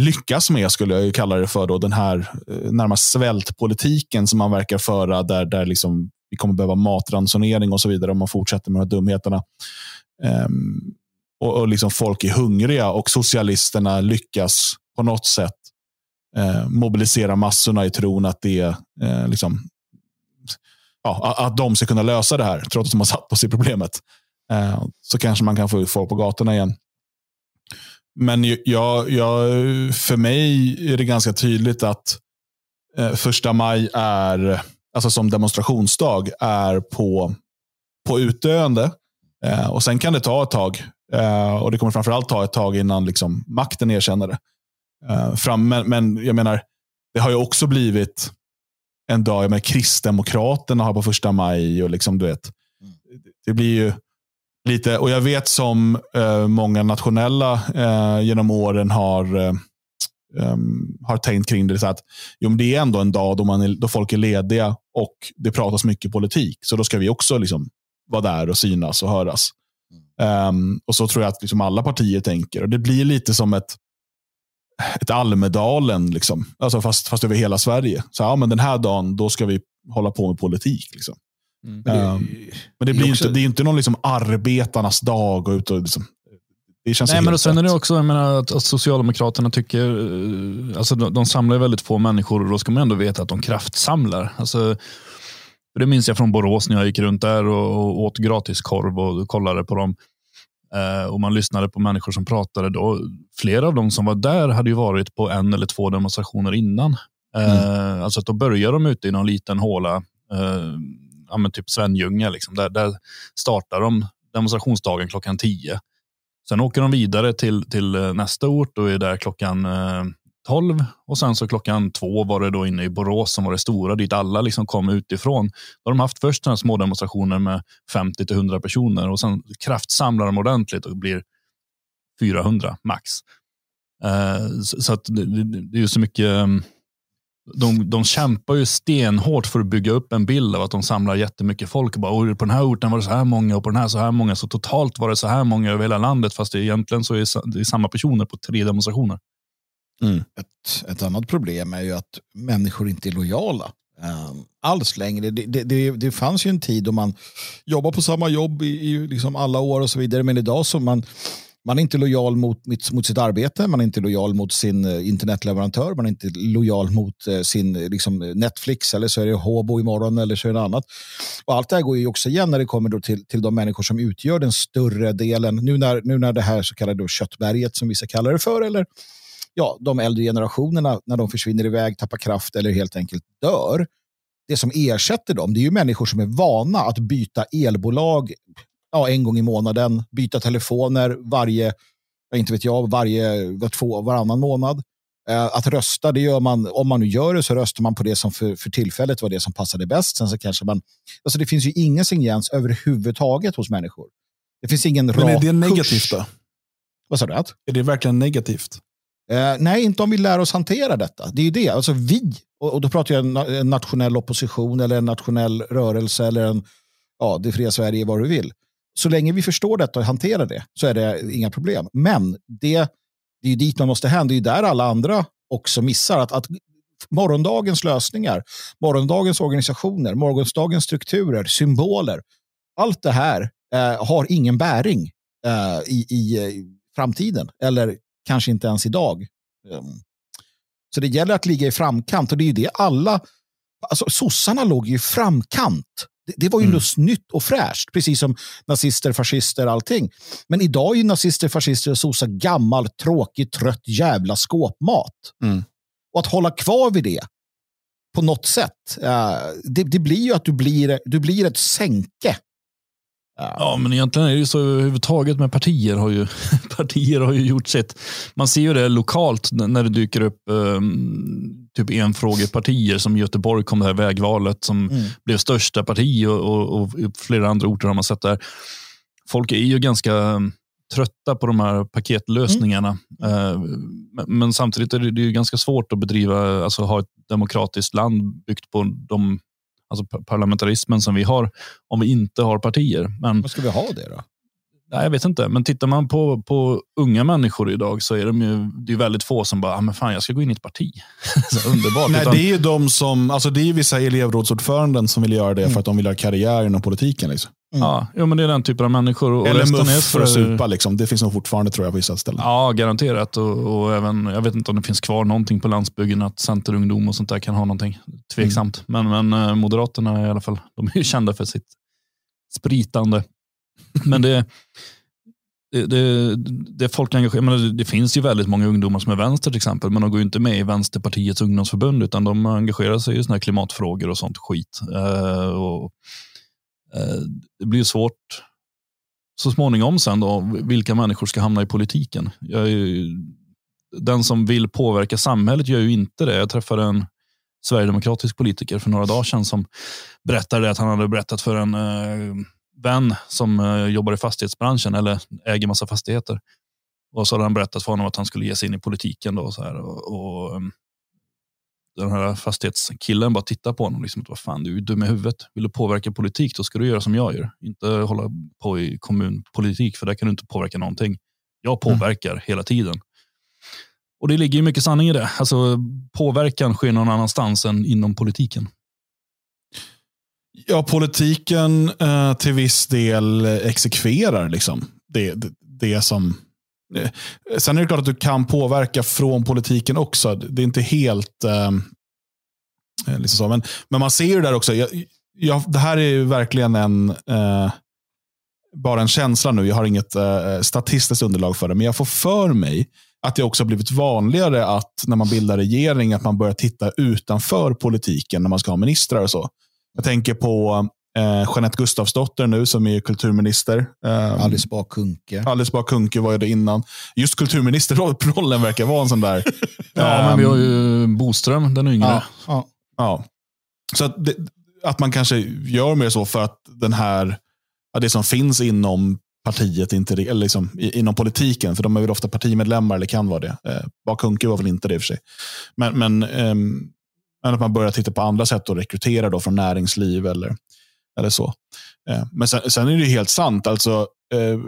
lyckas med, skulle jag kalla det för, då, den här eh, närmast svältpolitiken som man verkar föra, där, där liksom vi kommer behöva matransonering och så vidare om man fortsätter med de här dumheterna. Um, och, och liksom folk är hungriga och socialisterna lyckas på något sätt eh, mobilisera massorna i tron att det eh, liksom, ja, att de ska kunna lösa det här, trots att de har satt oss i problemet. Eh, så kanske man kan få ut folk på gatorna igen. Men jag, jag, för mig är det ganska tydligt att eh, första maj är alltså som demonstrationsdag, är på, på utdöende. Eh, och Sen kan det ta ett tag Eh, och Det kommer framförallt ta ett tag innan liksom, makten erkänner det. Eh, fram, men, men jag menar, det har ju också blivit en dag, jag menar, Kristdemokraterna har på första maj och liksom, du vet, det blir ju lite, och jag vet som eh, många nationella eh, genom åren har eh, um, har tänkt kring det. Så att, jo, men det är ändå en dag då, man är, då folk är lediga och det pratas mycket politik. Så då ska vi också liksom vara där och synas och höras. Um, och så tror jag att liksom alla partier tänker. Och Det blir lite som ett, ett Almedalen, liksom. alltså fast, fast över hela Sverige. Så ja, men Den här dagen då ska vi hålla på med politik. Liksom. Mm. Um, men det, blir också... inte, det är inte någon liksom arbetarnas dag. Och ut och liksom, det känns Nej, men sen är det också, jag menar, att, att Socialdemokraterna tycker, eh, alltså de, de samlar väldigt få människor och då ska man ändå veta att de kraftsamlar. Alltså, det minns jag från Borås när jag gick runt där och, och åt gratiskorv och kollade på dem. Eh, och man lyssnade på människor som pratade då. Flera av de som var där hade ju varit på en eller två demonstrationer innan. Eh, mm. Alltså att då börjar de ute i någon liten håla, eh, ja, typ Svenljunga, liksom. där, där startar de demonstrationsdagen klockan tio. Sen åker de vidare till, till eh, nästa ort och är där klockan eh, 12 och sen så klockan två var det då inne i Borås som var det stora dit alla liksom kom utifrån. Då har de haft först sådana små demonstrationer med 50 till 100 personer och sen kraftsamlar de ordentligt och blir 400 max. Eh, så, så att det, det, det, är ju så mycket eh, de, de kämpar ju stenhårt för att bygga upp en bild av att de samlar jättemycket folk. Bara, på den här orten var det så här många och på den här så här många. Så totalt var det så här många över hela landet. Fast det egentligen så är det samma personer på tre demonstrationer. Mm. Ett, ett annat problem är ju att människor inte är lojala um, alls längre. Det, det, det, det, fanns ju en tid då man jobbade på samma jobb i, i liksom alla år och så vidare. Men idag så man man är inte lojal mot, mot sitt arbete, man är inte lojal mot sin eh, internetleverantör, man är inte lojal mot eh, sin eh, liksom eh, Netflix eller så är det Hobo imorgon eller så är det annat. Och allt det här går ju också igen när det kommer då till, till de människor som utgör den större delen. Nu när, nu när det här så kallade köttberget som vissa kallar det för eller ja, de äldre generationerna när de försvinner iväg, tappar kraft eller helt enkelt dör. Det som ersätter dem det är ju människor som är vana att byta elbolag ja, en gång i månaden, byta telefoner varje, inte vet jag, varje var två, varannan månad. Eh, att rösta, det gör man, om man nu gör det så röstar man på det som för, för tillfället var det som passade bäst. Sen så kanske man, alltså det finns ju ingen stringens överhuvudtaget hos människor. Det finns ingen Men är det negativt då? Vad sa du? Är det verkligen negativt? Eh, nej, inte om vi lär oss hantera detta. Det är ju det. Alltså vi, och, och då pratar jag en, en nationell opposition eller en nationell rörelse eller en, ja, det fria Sverige, vad du vill så länge vi förstår detta och hanterar det så är det inga problem. Men det, det är dit man måste hända. Det är där alla andra också missar. Att, att morgondagens lösningar, morgondagens organisationer, morgondagens strukturer, symboler, allt det här eh, har ingen bäring eh, i, i, eh, framtiden eller kanske inte ens idag. Um, så det gäller att ligga i framkant och det är ju det alla, alltså sossarna låg i framkant det, det var ju mm. något nytt och fräscht, precis som nazister, fascister, allting. Men idag är ju nazister, fascister och sossar gammal, tråkig, trött jävla skåpmat. Mm. Och att hålla kvar vid det på något sätt, uh, det, det, blir ju att du blir, du blir ett sänke. Ja, men egentligen är det ju så överhuvudtaget med partier har ju, partier har ju gjort sitt. Man ser ju det lokalt när det dyker upp um, typ enfrågepartier som Göteborg kom det här vägvalet som mm. blev största parti och, och, och, flera andra orter har man sett där. Folk är ju ganska trötta på de här paketlösningarna. Mm. Uh, men samtidigt är det, är ganska svårt att bedriva, alltså ha ett demokratiskt land byggt på de alltså parlamentarismen som vi har, om vi inte har partier. Men, Vad ska vi ha det då? Nej, jag vet inte, men tittar man på, på unga människor idag så är de ju, det är väldigt få som bara, ah, men fan jag ska gå in i ett parti. underbart. Nej, Utan... det är ju de som, alltså det är vissa elevrådsordföranden som vill göra det mm. för att de vill ha karriär inom politiken. Liksom. Mm. Ja, jo, men det är den typen av människor. Och Eller muff för att supa. Liksom. Det finns nog fortfarande tror jag på vissa ställen. Ja, garanterat. Och, och, även, jag vet inte om det finns kvar någonting på landsbygden att Centerungdom och sånt där kan ha någonting. Tveksamt. Mm. Men, men eh, Moderaterna i alla fall, de är ju kända för sitt spritande. Men det, det, det, det folk engagerar, det finns ju väldigt många ungdomar som är vänster till exempel, men de går ju inte med i Vänsterpartiets ungdomsförbund, utan de engagerar sig i såna klimatfrågor och sånt skit. Eh, och, eh, det blir svårt så småningom sen då, vilka människor ska hamna i politiken. Jag är ju, den som vill påverka samhället gör ju inte det. Jag träffade en sverigedemokratisk politiker för några dagar sedan som berättade att han hade berättat för en eh, vän som eh, jobbar i fastighetsbranschen eller äger massa fastigheter. Och så hade han berättat för honom att han skulle ge sig in i politiken. Då, så här, och, och, ehm, den här fastighetskillen bara tittar på honom. Liksom, vad fan, du är dum i huvudet. Vill du påverka politik, då ska du göra som jag gör. Inte hålla på i kommunpolitik, för där kan du inte påverka någonting. Jag påverkar mm. hela tiden. Och det ligger mycket sanning i det. Alltså, påverkan sker någon annanstans än inom politiken. Ja, politiken eh, till viss del exekverar liksom det, det, det som eh, Sen är det klart att du kan påverka från politiken också. Det är inte helt... Eh, eh liksom så. Men, men man ser ju där också. Jag, jag, det här är ju verkligen en... Eh, bara en känsla nu. Jag har inget eh, statistiskt underlag för det. Men jag får för mig att det också har blivit vanligare att när man bildar regering, att man börjar titta utanför politiken när man ska ha ministrar och så. Jag tänker på eh, Jeanette Gustafsdotter nu som är kulturminister. Eh, Alice Bah Kuhnke. Alice Bah Kuhnke var ju det innan. Just kulturministerrollen verkar vara en sån där. ja, um, men vi har ju Boström, den yngre. Ja, ja. ja. Så att, det, att man kanske gör mer så för att den här, det som finns inom partiet, inte, eller liksom, inom politiken, för de är väl ofta partimedlemmar eller kan vara det. Eh, Bah Kuhnke var väl inte det i och för sig. Men, men um, men att man börjar titta på andra sätt att rekrytera då från näringsliv eller, eller så. Eh, men sen, sen, är det helt sant. Alltså, eh,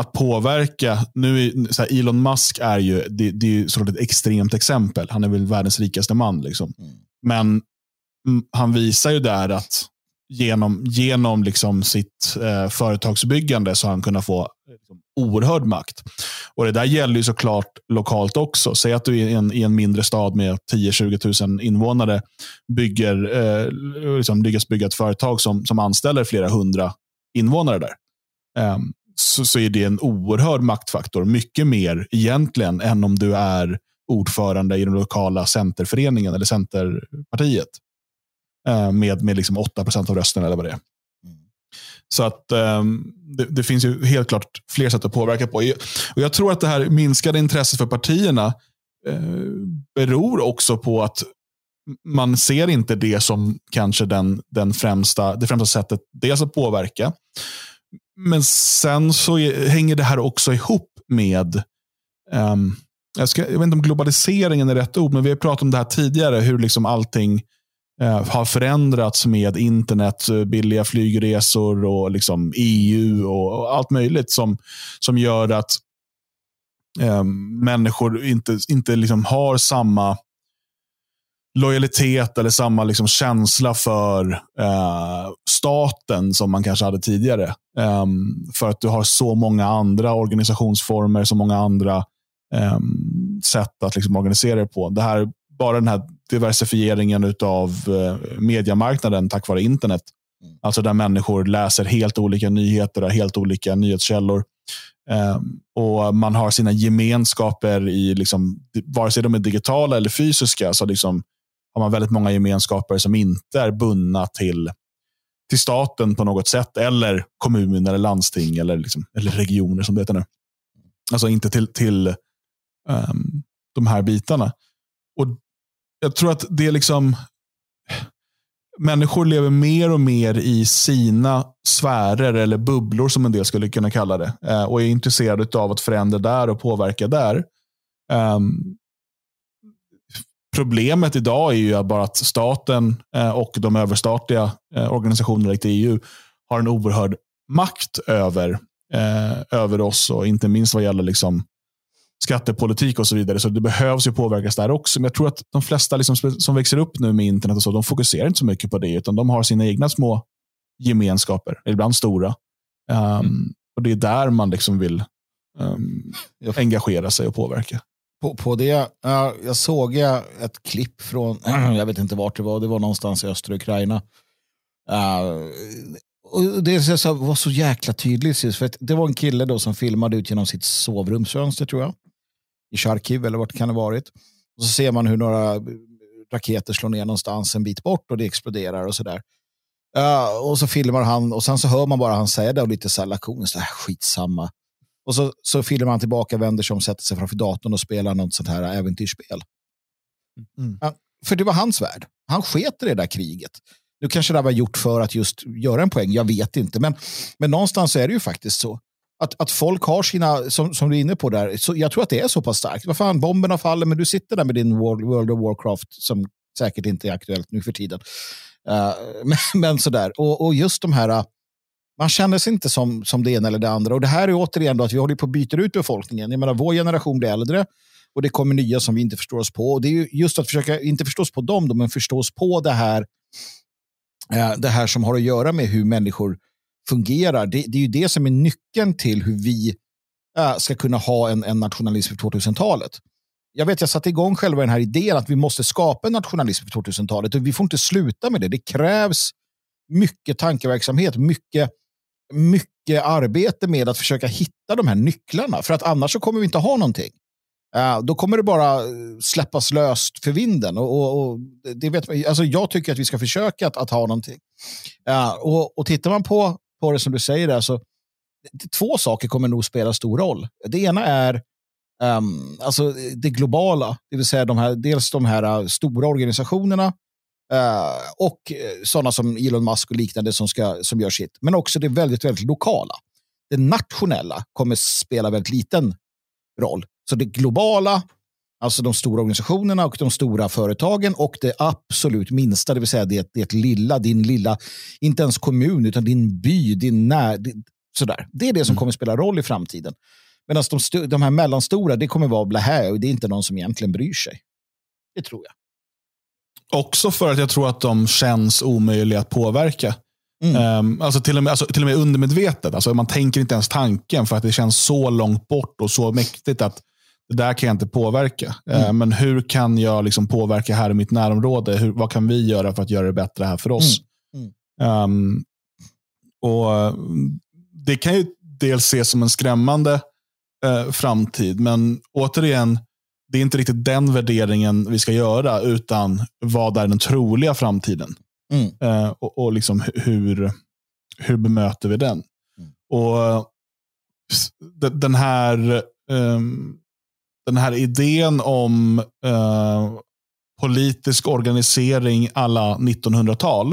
att påverka, nu så här, Elon Musk är ju, det, det är ju såklart ett extremt exempel. Han är väl världens rikaste man. Liksom. Mm. Men mm, han visar ju där att genom, genom liksom sitt eh, företagsbyggande så har han kunnat få liksom, oerhörd makt. Och Det där gäller ju såklart lokalt också. Säg att du i en, i en mindre stad med 10-20 000 invånare bygger, eh, liksom lyckas bygga ett företag som, som anställer flera hundra invånare där. Eh, så, så är det en oerhörd maktfaktor. Mycket mer egentligen än om du är ordförande i den lokala centerföreningen eller centerpartiet. Eh, med, med liksom 8 procent av rösterna eller vad det är. Så att um, det, det, finns ju helt klart fler sätt att påverka på. Och jag tror att det här minskade intresset för partierna eh, beror också på att man ser inte det som kanske den, den främsta, det främsta sättet dels att påverka. Men sen så hänger det här också ihop med um, jag, ska, jag vet inte om globaliseringen är rätt ord, men vi har pratat om det här tidigare. Hur liksom allting Eh, Eh, har förändrats med internet, eh, billiga flygresor och liksom EU och, allt möjligt som, som gör att eh, människor inte, inte liksom har samma lojalitet eller samma liksom känsla för eh, staten som man kanske hade tidigare. Eh, för att du har så många andra organisationsformer, så många andra eh, sätt att liksom organisera dig på. Det här bara den här diversifieringen av eh, mediemarknaden tack vare internet. Mm. Alltså där människor läser helt olika nyheter och helt olika nyhetskällor. Um, och Man har sina gemenskaper i, liksom, vare sig de är digitala eller fysiska, så liksom, har man väldigt många gemenskaper som inte är bundna till, till staten på något sätt, eller kommun eller landsting eller, liksom, eller regioner som det heter nu. Alltså inte till, till um, de här bitarna. Och jag tror att det är liksom människor lever mer och mer i sina sfärer eller bubblor som en del skulle kunna kalla det. Eh, och är intresserade av att förändra där och påverka där. Um, problemet idag är ju bara att staten eh, och de överstatliga eh, organisationerna likt EU har en oerhörd makt över, eh, över oss och inte minst vad gäller liksom skattepolitik och så vidare. Så det behövs ju påverkas där också. Men jag tror att de flesta liksom som växer upp nu med internet och så, de fokuserar inte så mycket på det, utan de har sina egna små gemenskaper, ibland stora. Um, mm. Och Det är där man liksom vill um, engagera sig och påverka. På, på det, uh, jag såg ett klipp från, jag vet inte vart det var, det var någonstans i östra Ukraina. Uh, och det så, var så jäkla tydligt. För det var en kille då som filmade ut genom sitt sovrumsfönster tror jag i Charkiv eller vart kan det varit. Och så ser man hur några raketer slår ner någonstans en bit bort och det exploderar och sådär. Uh, och så filmar han och sen så hör man bara han säga det och lite så här lakoniskt, äh, skitsamma. Och så, så filmar han tillbaka, vänder sig om, sätter sig framför datorn och spelar något sånt här äventyrsspel. Mm. Uh, för det var hans värld. Han sket i det där kriget. Nu kanske det var gjort för att just göra en poäng, jag vet inte. Men, men någonstans är det ju faktiskt så. Att, att folk har sina, som, som du är inne på där, så jag tror att det är så pass starkt. Vad fan, bomberna faller, men du sitter där med din World, World of Warcraft som säkert inte är aktuellt nu för tiden. Uh, men, men, sådär, och, och just de här, man känner sig inte som, som det ena eller det andra. Och det här är återigen då att vi håller på att byta ut befolkningen. Jag menar, vår generation blir äldre och det kommer nya som vi inte förstår oss på. Och det är just att försöka, inte förstå oss på dem, då, men förstå oss på det här, uh, det här som har att göra med hur människor fungerar. Det, det är ju det som är nyckeln till hur vi äh, ska kunna ha en, en nationalism för 2000-talet jag vet, jag satte igång själva den här idén att vi måste skapa en nationalism för 2000-talet och vi får inte sluta med det. Det krävs mycket tankeverksamhet, mycket, mycket arbete med att försöka hitta de här nycklarna. För att annars så kommer vi inte ha någonting. Uh, då kommer det bara äh, släppas löst för vinden. Och, och, och, det vet, alltså jag tycker att vi ska försöka att, att ha någonting. Uh, och, och tittar man på, på det som du säger, där, så, två saker kommer nog spela stor roll. Det ena är um, alltså det globala, det vill säga de här, dels de här äh, stora organisationerna uh, och eh, sådana som Elon Musk och liknande som, ska, som gör sitt, men också det väldigt, väldigt lokala. Det nationella kommer spela väldigt liten roll. Så det globala, alltså de stora organisationerna och de stora företagen och det absolut minsta, det vill säga det, det lilla, din lilla, inte ens kommun, utan din by, din när, sådär. Det är det som mm. kommer spela roll i framtiden. Medan de, de här mellanstora, det kommer vara blä och det är inte någon som egentligen bryr sig. Det tror jag. Också för att jag tror att de känns omöjliga att påverka. Mm. Um, alltså till, och med, alltså till och med undermedvetet. Alltså man tänker inte ens tanken för att det känns så långt bort och så mäktigt att det där kan jag inte påverka. Ehm, mm. Uh, men hur kan jag liksom påverka här i mitt närområde? Hur, vad kan vi göra för att göra det bättre här för oss? Mm. Um, och Det kan ju dels ses som en skrämmande eh, framtid. Men återigen, det är inte riktigt den värderingen vi ska göra, utan vad är den troliga framtiden? Mm. Eh, och, och liksom hur, hur bemöter vi den? Mm. Och den här, um, den här idén om uh, politisk organisering alla 1900-tal.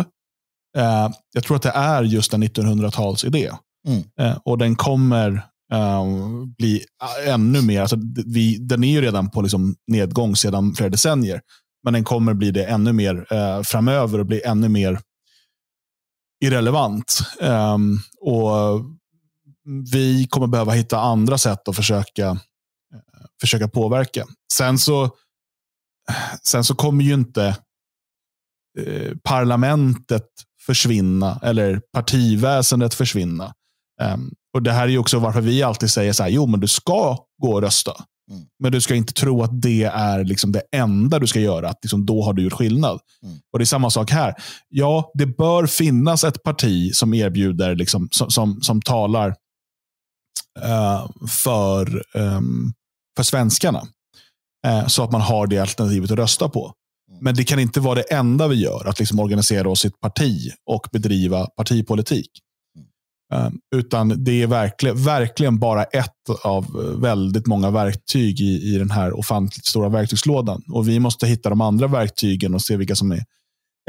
Uh, jag tror att det är just en 1900-tals idé. Mm. Uh, och den kommer um, bli ännu mer. Alltså, vi, den är ju redan på liksom nedgång sedan flera decennier. Men den kommer bli det ännu mer uh, framöver och bli ännu mer irrelevant. Um, och Vi kommer behöva hitta andra sätt att försöka, försöka påverka. Sen så, sen så kommer ju inte uh, parlamentet försvinna eller partiväsendet försvinna. Um, och Det här är också varför vi alltid säger så här, jo men du ska gå och rösta. Mm. Men du ska inte tro att det är liksom det enda du ska göra. Att liksom då har du gjort skillnad. Mm. Och Det är samma sak här. Ja, det bör finnas ett parti som erbjuder, liksom, som, som, som talar uh, för, um, för svenskarna. Eh, så att man har det alternativet att rösta på. Men det kan inte vara det enda vi gör, att liksom organisera oss i ett parti och bedriva partipolitik. Eh, utan det är verkligen, verkligen bara ett av eh, väldigt många verktyg i, i den här ofantligt stora verktygslådan. Och Vi måste hitta de andra verktygen och se vilka som är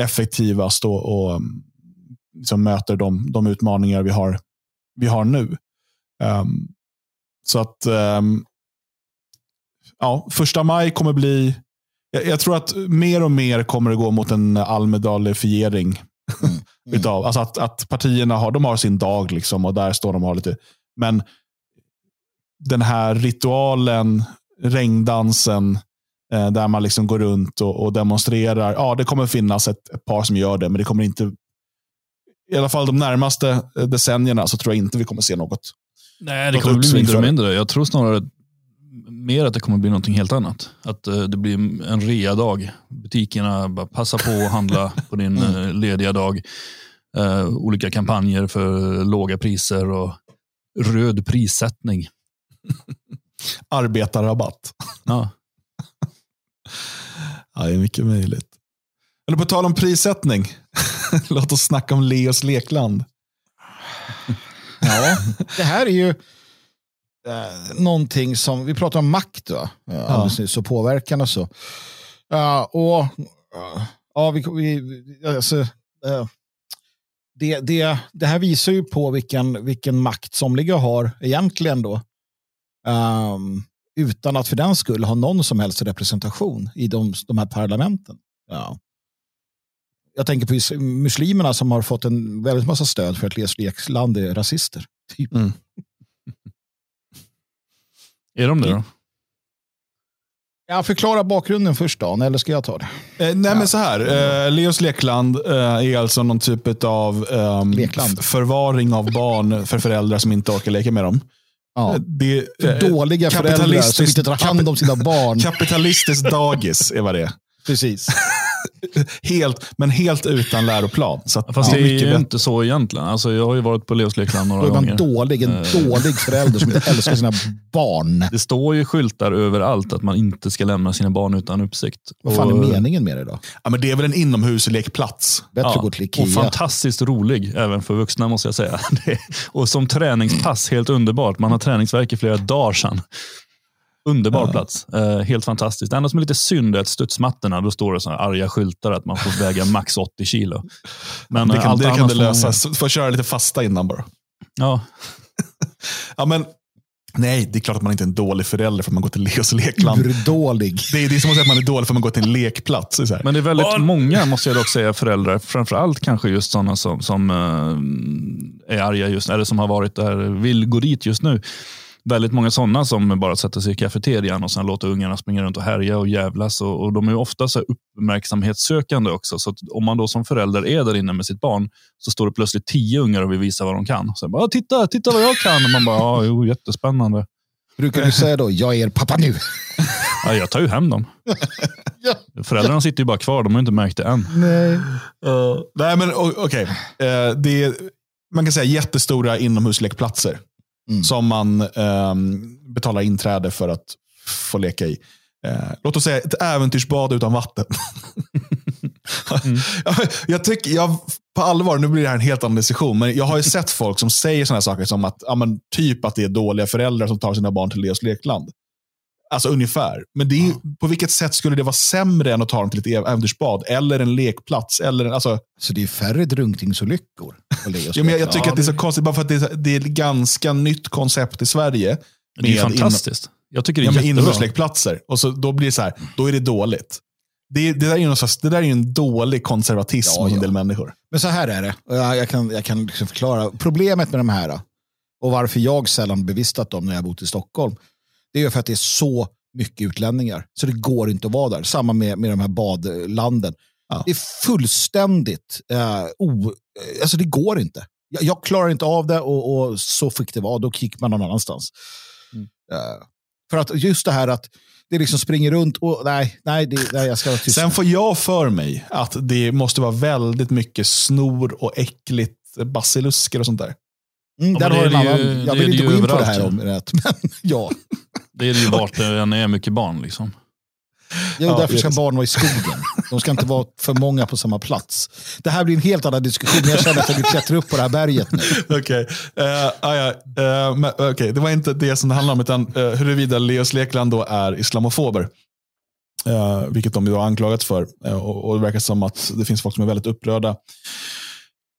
effektivast och, och liksom möter de, de utmaningar vi har, vi har nu. Um, så att um, ja, första maj kommer bli... Jag, jag, tror att mer och mer kommer det gå mot en almedalifiering Mm. Mm. utav, alltså att, att partierna har, de har sin dag liksom, och där står de och har lite. Men den här ritualen, regndansen, eh, där man liksom går runt och, och, demonstrerar. Ja, det kommer finnas ett, ett, par som gör det, men det kommer inte, i alla fall de närmaste decennierna, så tror jag inte vi kommer se något. Nej, det kommer bli mindre och mindre. Jag tror snarare mer att det kommer bli något helt annat. Att uh, det blir en rea-dag. Butikerna bara passa på att handla på din uh, lediga dag. Uh, olika kampanjer för låga priser och röd prissättning. Arbetarrabatt. Ja. ja, det är mycket möjligt. Eller på tal om prissättning. Låt oss snacka om Leos lekland. Ja, det här är ju eh, någonting som, vi pratar om makt va? Ja. Alldeles nyss, och påverkan och så. Ja, och eh, ja, vi, vi, alltså, eh, det, det, det här visar ju på vilken, vilken makt somliga har egentligen då. Um, utan att för den skull ha någon som helst representation i de, de här parlamenten. Ja. Jag tänker på muslimerna som har fått en väldigt massa stöd för att Leos lekland är rasister. Typ. Mm. Är de det då? Ja, förklara bakgrunden först Dan, eller ska jag ta det? Eh, nej, men så här. Eh, Leos lekland eh, är alltså någon typ av ehm, förvaring av barn för föräldrar som inte orkar leka med dem. Ja. Eh, Det, För eh, dåliga föräldrar som inte tar hand om sina barn. Kapitalistiskt dagis är vad det är. Precis. Helt, men helt utan läroplan. Så att Fast det det är mycket ju inte så egentligen. Alltså, jag har ju varit på Leos lekland några gånger. dålig, en Eh. dålig förälder som inte älskar sina barn. Det står ju skyltar överallt att man inte ska lämna sina barn utan uppsikt. Vad fan är Och- meningen med det då? Ja, men det är väl en inomhuslekplats. Bättre Ja, gå till och Ikea. fantastiskt rolig, även för vuxna måste jag säga. Och som träningspass, helt underbart. Man har träningsverk i flera dagar sedan. Underbar plats. Eh, helt fantastiskt. Det enda som är lite synd är att studsmattorna, då står det såna här arga skyltar att man får väga max 80 kilo. Men Det eh, kan, allt det kan annat du får man lösa. Får köra lite fasta innan bara. Ja, Ja, men, nej, det är klart att man inte är en dålig förälder för att man går till Leos lekland. Urdålig. Det är, det är som att säga att man är dålig för att man går till en lekplats. Det är så här. Men det är väldigt många, måste jag dock säga, föräldrar. Framförallt kanske just sådana som, som eh, är arga just eller som har varit där, vill gå dit just nu. Väldigt många sådana som bara sätter sig i kafeterian och sen låter ungarna springa runt och härja och jävlas. Och, och de är ofta så uppmärksamhetssökande också. Så att om man då som förälder är där inne med sitt barn så står det plötsligt tio ungar och vill visa vad de kan. Så bara, titta, titta vad jag kan. Och man bara, ja, jo, jättespännande. Brukar du säga då, jag är er pappa nu? Ja, jag tar ju hem dem. Föräldrarna sitter ju bara kvar, de har inte märkt det än. Nej. Nej, men okej. Eh, det är, man kan säga jättestora inomhuslekplatser. Mm. Som man ehm, betalar inträde för att få leka i. Eh, låt oss säga ett äventyrsbad utan vatten. jag, jag tycker, jag, på allvar, nu blir det här en helt annan diskussion, men jag har ju sett folk som säger sådana saker som att, ja, men, typ att det är dåliga föräldrar som tar sina barn till Leos lekland. Alltså ungefär. Men det är, ju- på vilket sätt skulle det vara sämre än att ta dem till ett äventyrsbad? Eller en lekplats? Eller, en- alltså, Så det är färre drunkningsolyckor Ja, men jag, jag tycker Ja, att det är så konstigt, bara för att det är, det är ett ganska nytt koncept i Sverige. Det är fantastiskt. Jag tycker det Ja, är jättebra. inomhuslekplatser. Och så, då blir det så här, då är det dåligt. Det, det, där är ju någon slags, det där är ju en dålig konservatism Ja, hos en ja. del människor. Men så här är det. Jag, jag kan, jag kan liksom förklara. Problemet med de här och varför jag sällan bevistat dem när jag bott i Stockholm. Det är ju för att det är så mycket utlänningar. Så det går inte att vara där. Samma med, med de här badlanden. Ja. Det är fullständigt eh, o... eh, Alltså det går inte. Jag, jag klarar inte av det och, och så fick det vara. Då gick man någon annanstans. Mm. Eh, för att just det här att det liksom springer runt och nej, nej, det, nej jag ska vara tyst. Sen får jag för mig att det måste vara väldigt mycket snor och äckligt basilusker och sånt där. Mm, Ja, där har en det ju- annan. Jag vill inte gå in på det här ja. området, men ja. Det är det ju vart det än är mycket barn. Liksom. Jo, Ja, därför ska det barn vara i skogen. De ska inte vara för många på samma plats. Det här blir en helt annan diskussion. Jag känner att jag vill klättra upp på det här berget nu. Okej, ja, eh, men, okej, det var inte det som det handlar om, utan uh, huruvida Leos Lekland då är islamofober. Eh, vilket de ju har anklagats för. Eh, och, och det verkar som att det finns folk som är väldigt upprörda.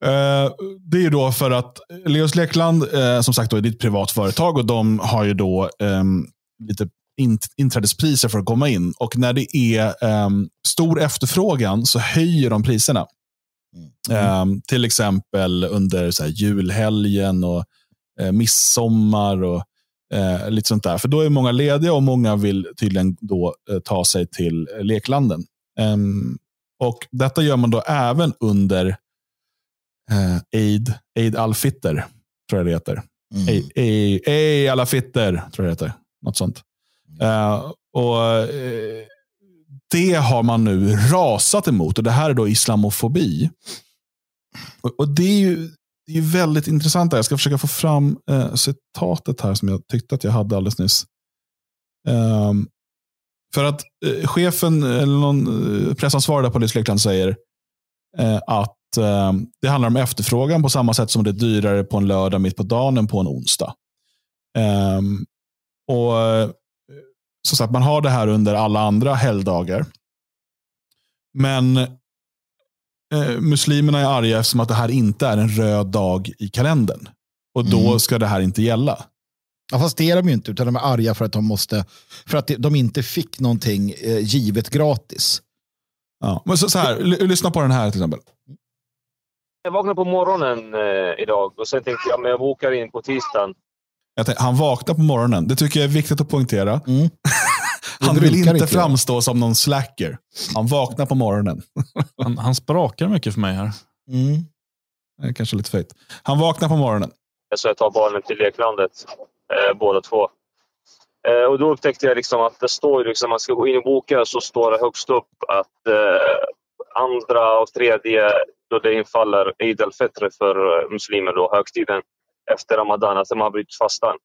Eh, det är ju då för att Leos Lekland, som sagt, då, är ett privat företag och de har ju då ehm, lite in, inträdespriser för att komma in. Och när det är ehm, stor efterfrågan så höjer de priserna. Ehm, till exempel under så här, julhelgen och eh, midsommar och eh, lite sånt där. För då är många lediga och många vill tydligen då eh, ta sig till leklanden. Ehm, och Detta gör man då även under eh, Eid, Eid al-Fitr, tror jag det heter. Mm. Ej, ej, ej alla fitter, tror jag det heter. Något sånt. Eh, och eh, Det har man nu rasat emot och det här är då islamofobi. Och, och det är ju det är ju väldigt intressant. Där. Jag ska försöka få fram eh, citatet här som jag tyckte att jag hade alldeles nyss. Ehm, för att chefen, eller någon pressansvarig på Livs Lekland säger att att eh, det handlar om efterfrågan på samma sätt som det är dyrare på en lördag mitt på dagen än på en onsdag. Um, och eh, så sagt, Man har det här under alla andra helgdagar. Men eh, muslimerna är arga eftersom att det här inte är en röd dag i kalendern. Och då mm. ska det här inte gälla. Ja, fast det är de ju inte, utan de är arga för att de, måste, för att de inte fick någonting eh, givet gratis. Ja. Men så, så här, lyssna på den här till exempel. Jag vaknade på morgonen eh, idag och sen tänkte jag men jag bokar in på tisdagen. Tänkte, han vaknar på morgonen. Det tycker jag är viktigt att poängtera. Mm. han vill inte, inte framstå som någon slacker. Han vaknar på morgonen. han, han sprakar mycket för mig här. Mm. Det är kanske lite fejt. Han vaknar på morgonen. Så jag tar barnen till leklandet, eh, båda två. Eh, och då upptäckte jag liksom att det står, liksom, man ska gå in och boka, så står det högst upp att eh, andra och tredje, då det infaller Eid al-Fitr för eh, muslimer, då, högtiden efter Ramadan, alltså man har brutit fastan.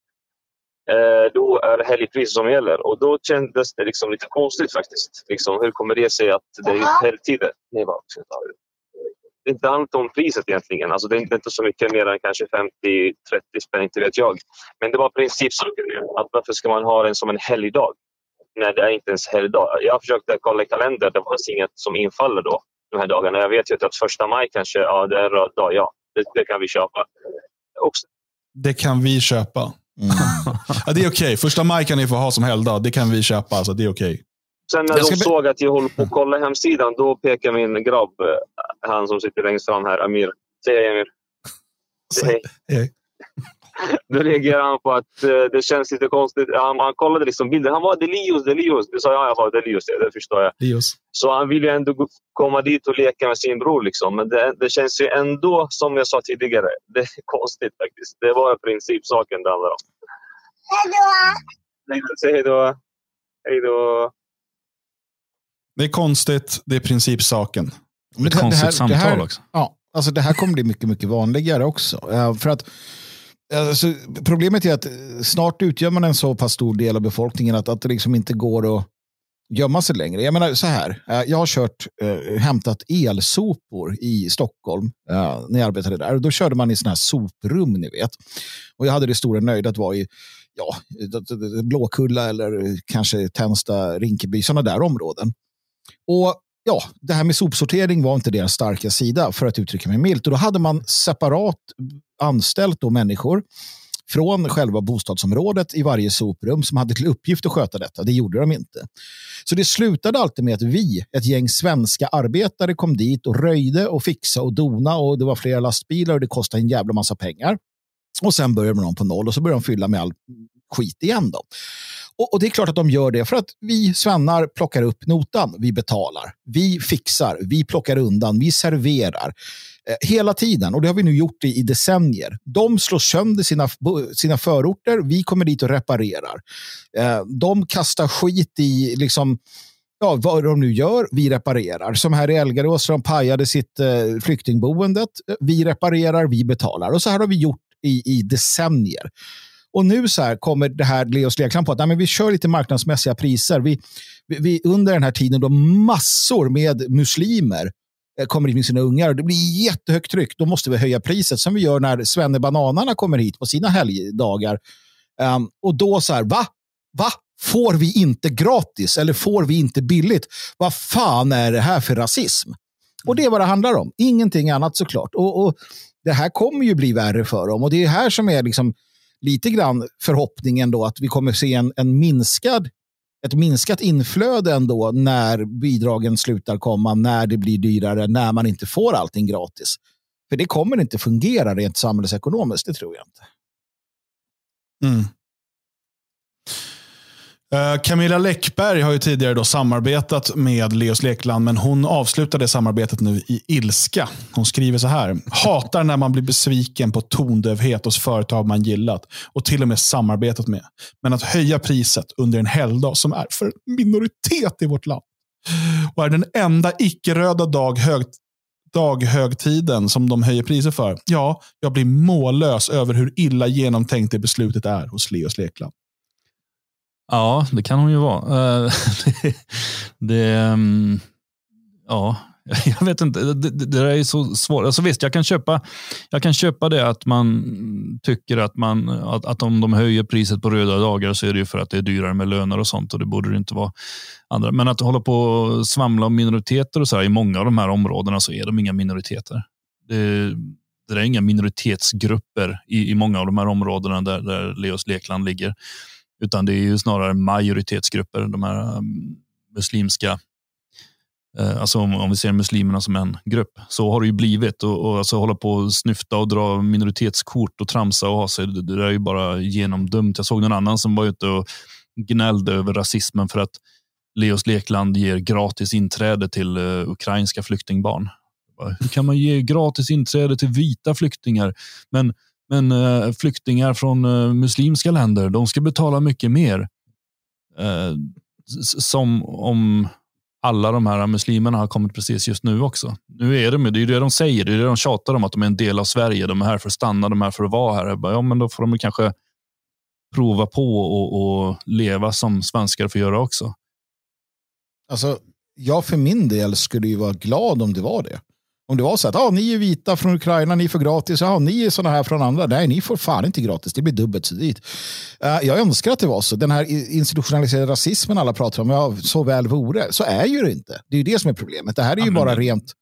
Eh, då är det helgpriser som gäller och då kändes det liksom lite konstigt faktiskt. Liksom, hur kommer det sig att det är helgtider? Nej, det är inte allt om priset egentligen. Alltså det är inte så mycket mer än kanske 50-30 spänn, inte vet jag. Men det var principsaken. Att varför ska man ha den som en helgdag? När det är inte ens helgdag. Jag försökte kolla i kalendern, det fanns inget som infaller då de här dagarna. Jag vet ju att första maj kanske, ja det är en röd dag, ja. Det, det kan vi köpa. Också. Det kan vi köpa. Mm. ja, det är okej. Okay. Första maj kan ni få ha som helgdag. Det kan vi köpa. Alltså, det är okej. Okay. Sen när de såg att jag håller på att kolla hemsidan, då pekar min grabb, eh, han som sitter längst fram här, Amir. Säg hej Amir. Säg hej. Då reagerar han på att uh, det känns lite konstigt. Han, han kollade liksom bilden. Han var Delius, Delius. Det sa jag, jag var Delius. Det förstår jag. Lios. Så han vill ju ändå komma dit och leka med sin bror. Liksom. Men det, det, känns ju ändå, som jag sa tidigare, det är konstigt faktiskt. Det var principsaken det handlar om. Hej då! Säg hej då. Hej då. Det är konstigt, det är principsaken. Det är ett konstigt det här, samtal det här, också. Ja, alltså det här kommer bli mycket, mycket vanligare också. För att alltså, Problemet är att eh, snart utgör man en så pass stor del av befolkningen att, att det liksom inte går att gömma sig längre. Jag menar så här, eh, jag har kört, eh, hämtat elsopor i Stockholm eh, när jag arbetade där. Då körde man i sådana här soprum, ni vet. Och jag hade det stora nöjet att vara i ja, eh, Blåkulla eller kanske Tensta, Rinkeby, sådana där områden. Och ja, det här med sopsortering var inte deras starka sida för att uttrycka mig milt. Och då hade man separat anställt då människor från själva bostadsområdet i varje soprum som hade till uppgift att sköta detta. Det gjorde de inte. Så det slutade alltid med att vi, ett gäng svenska arbetare, kom dit och röjde och fixade och dona och det var flera lastbilar och det kostade en jävla massa pengar. Och sen började de på noll och så började de fylla med all skit igen. Då. Och, och, det är klart att de gör det för att vi svennar plockar upp notan. Vi betalar, vi fixar, vi plockar undan, vi serverar. Eh, hela tiden, och det har vi nu gjort i, i decennier. De slår sönder sina, sina förorter, vi kommer dit och reparerar. Eh, de kastar skit i liksom, ja, vad de nu gör, vi reparerar. Som här i Elgarås, de pajade sitt eh, flyktingboendet. Eh, vi reparerar, vi betalar. Och så här har vi gjort i, i decennier. Och nu så här kommer det här Leos Lekland på att nej, men vi kör lite marknadsmässiga priser. Vi, vi, under den här tiden då massor med muslimer eh, kommer hit med sina ungar och det blir jättehögt tryck. Då måste vi höja priset som vi gör när Svennebananerna kommer hit på sina helgdagar. Um, och då så här, va? Va? Får vi inte gratis eller får vi inte billigt? Vad fan är det här för rasism? Och det är vad det handlar om. Ingenting annat såklart. Och, och det här kommer ju bli värre för dem. Och det är här som är liksom lite grann förhoppningen då att vi kommer se en, en minskad ett minskat inflöde ändå när bidragen slutar komma, när det blir dyrare, när man inte får allting gratis. För det kommer inte fungera rent samhällsekonomiskt, det tror jag inte. Mm. Eh, Camilla Läckberg har ju tidigare då samarbetat med Leos Lekland, men hon avslutar det samarbetet nu i ilska. Hon skriver så här. Hatar när man blir besviken på tondövhet hos företag man gillat och till och med samarbetat med. Men att höja priset under en helgdag som är för en minoritet i vårt land och är den enda icke-röda dag hög, daghögtiden som de höjer priser för. Ja, jag blir mållös över hur illa genomtänkt det beslutet är hos Leos Lekland. Ja, det kan hon ju vara. Eh, det, det, ja, Jag vet inte, det, det, det där är så svårt. Alltså visst, jag kan, köpa, jag kan köpa det att man tycker att, man, att, att om de höjer priset på röda dagar så är det ju för att det är dyrare med löner och sånt och det borde det inte vara. andra. Men att hålla på och svamla om minoriteter och så här, i många av de här områdena så är de inga minoriteter. Det, det är inga minoritetsgrupper i, i många av de här områdena där, där Leos lekland ligger. Utan det är ju snarare majoritetsgrupper, de här um, muslimska eh, alltså om, om, vi ser muslimerna som en grupp. Så har det ju blivit. Och, och alltså hålla på och snyfta och dra minoritetskort och tramsa och ha sig. Det, det är ju bara genomdumt. Jag såg någon annan som var ute och gnällde över rasismen för att Leos lekland ger gratis inträde till uh, ukrainska flyktingbarn. Hur kan man ge gratis inträde till vita flyktingar? Men, men eh, flyktingar från eh, muslimska länder, de ska betala mycket mer. Eh, som om alla de här muslimerna har kommit precis just nu också. Nu är de, det är det de säger, det är det de tjatar om, att de är en del av Sverige. De är här för att stanna, de är här för att vara här. Bara, ja, men då får de kanske prova på och, och leva som svenskar får göra också. Alltså, jag för min del skulle ju vara glad om det var det. Om det var så att ah, ni är vita från Ukraina, ni får gratis. Ah, ni är sådana här från andra. Nej, ni får fan inte gratis. Det blir dubbelt så dyrt. Uh, jag önskar att det var så. Den här institutionaliserade rasismen alla pratar om, ja, så väl vore. Så är ju det inte. Det är ju det som är problemet. Det här är ju ja, bara det... rent,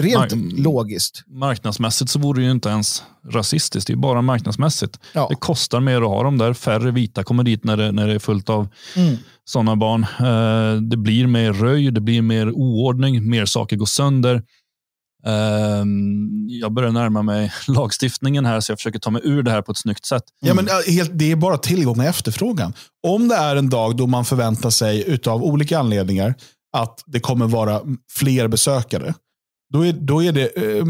rent Mar logiskt. Marknadsmässigt så vore det ju inte ens rasistiskt. Det är bara marknadsmässigt. Ja. Det kostar mer att ha dem där. Färre vita kommer dit när det, när det är fullt av mm. sådana barn. Uh, det blir mer röj, det blir mer oordning, mer saker går sönder. Ehm, jag börjar närma mig lagstiftningen här så jag försöker ta mig ur det här på ett snyggt sätt. Ja, men det är bara tillgång och efterfrågan. Om det är en dag då man förväntar sig av olika anledningar att det kommer vara fler besökare. Då är, då är det, eh,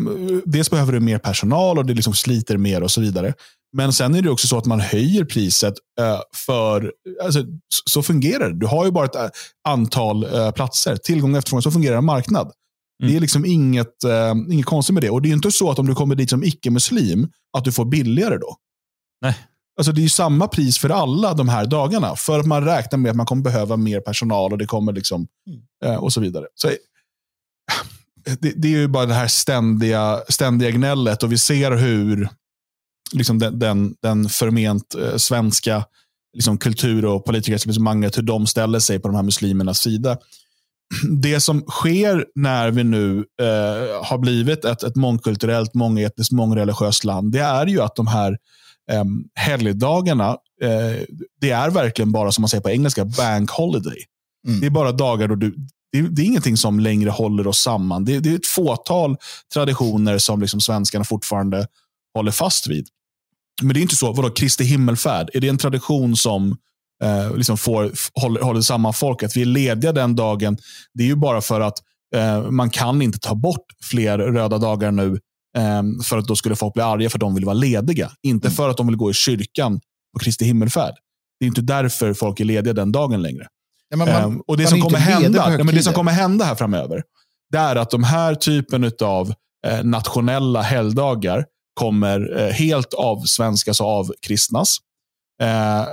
dels behöver du mer personal och det liksom sliter mer och så vidare. Men sen är det också så att man höjer priset eh, för, alltså, så fungerar det. Du har ju bara ett eh, antal eh, platser, tillgång och efterfrågan, så fungerar en marknad. Mm. Det är liksom inget, eh, inget konstigt med det. Och det är inte så att om du kommer dit som icke-muslim, att du får billigare då. Nej. Alltså det är samma pris för alla de här dagarna. För att man räknar med att man kommer behöva mer personal och det kommer liksom, mm. eh, och så vidare. Så, eh, det, det, är ju bara det här ständiga, ständiga gnället och vi ser hur liksom den, den, den förment eh, svenska liksom kultur och politikeretablissemanget, hur de ställer sig på de här muslimernas sida det som sker när vi nu eh, har blivit ett, ett mångkulturellt, mångetniskt, mångreligiöst land, det är ju att de här eh, helgdagarna, eh, det är verkligen bara som man säger på engelska, bank holiday. Mm. Det är bara dagar då du, det, det, är ingenting som längre håller oss samman. Det, det är ett fåtal traditioner som liksom svenskarna fortfarande håller fast vid. Men det är inte så, vadå, Kristi himmelfärd, är det en tradition som eh, liksom får, håller, håller samman folket. Vi är lediga den dagen. Det är ju bara för att eh, man kan inte ta bort fler röda dagar nu eh, för att då skulle folk bli arga för att de vill vara lediga. Inte mm. för att de vill gå i kyrkan på Kristi himmelfärd. Det är inte därför folk är lediga den dagen längre. Ja, man, ehm, och det som, kommer hända, ja, men det som kommer hända här framöver, det är att de här typen av eh, nationella helgdagar kommer eh, helt avsvenskas och avkristnas. Eh,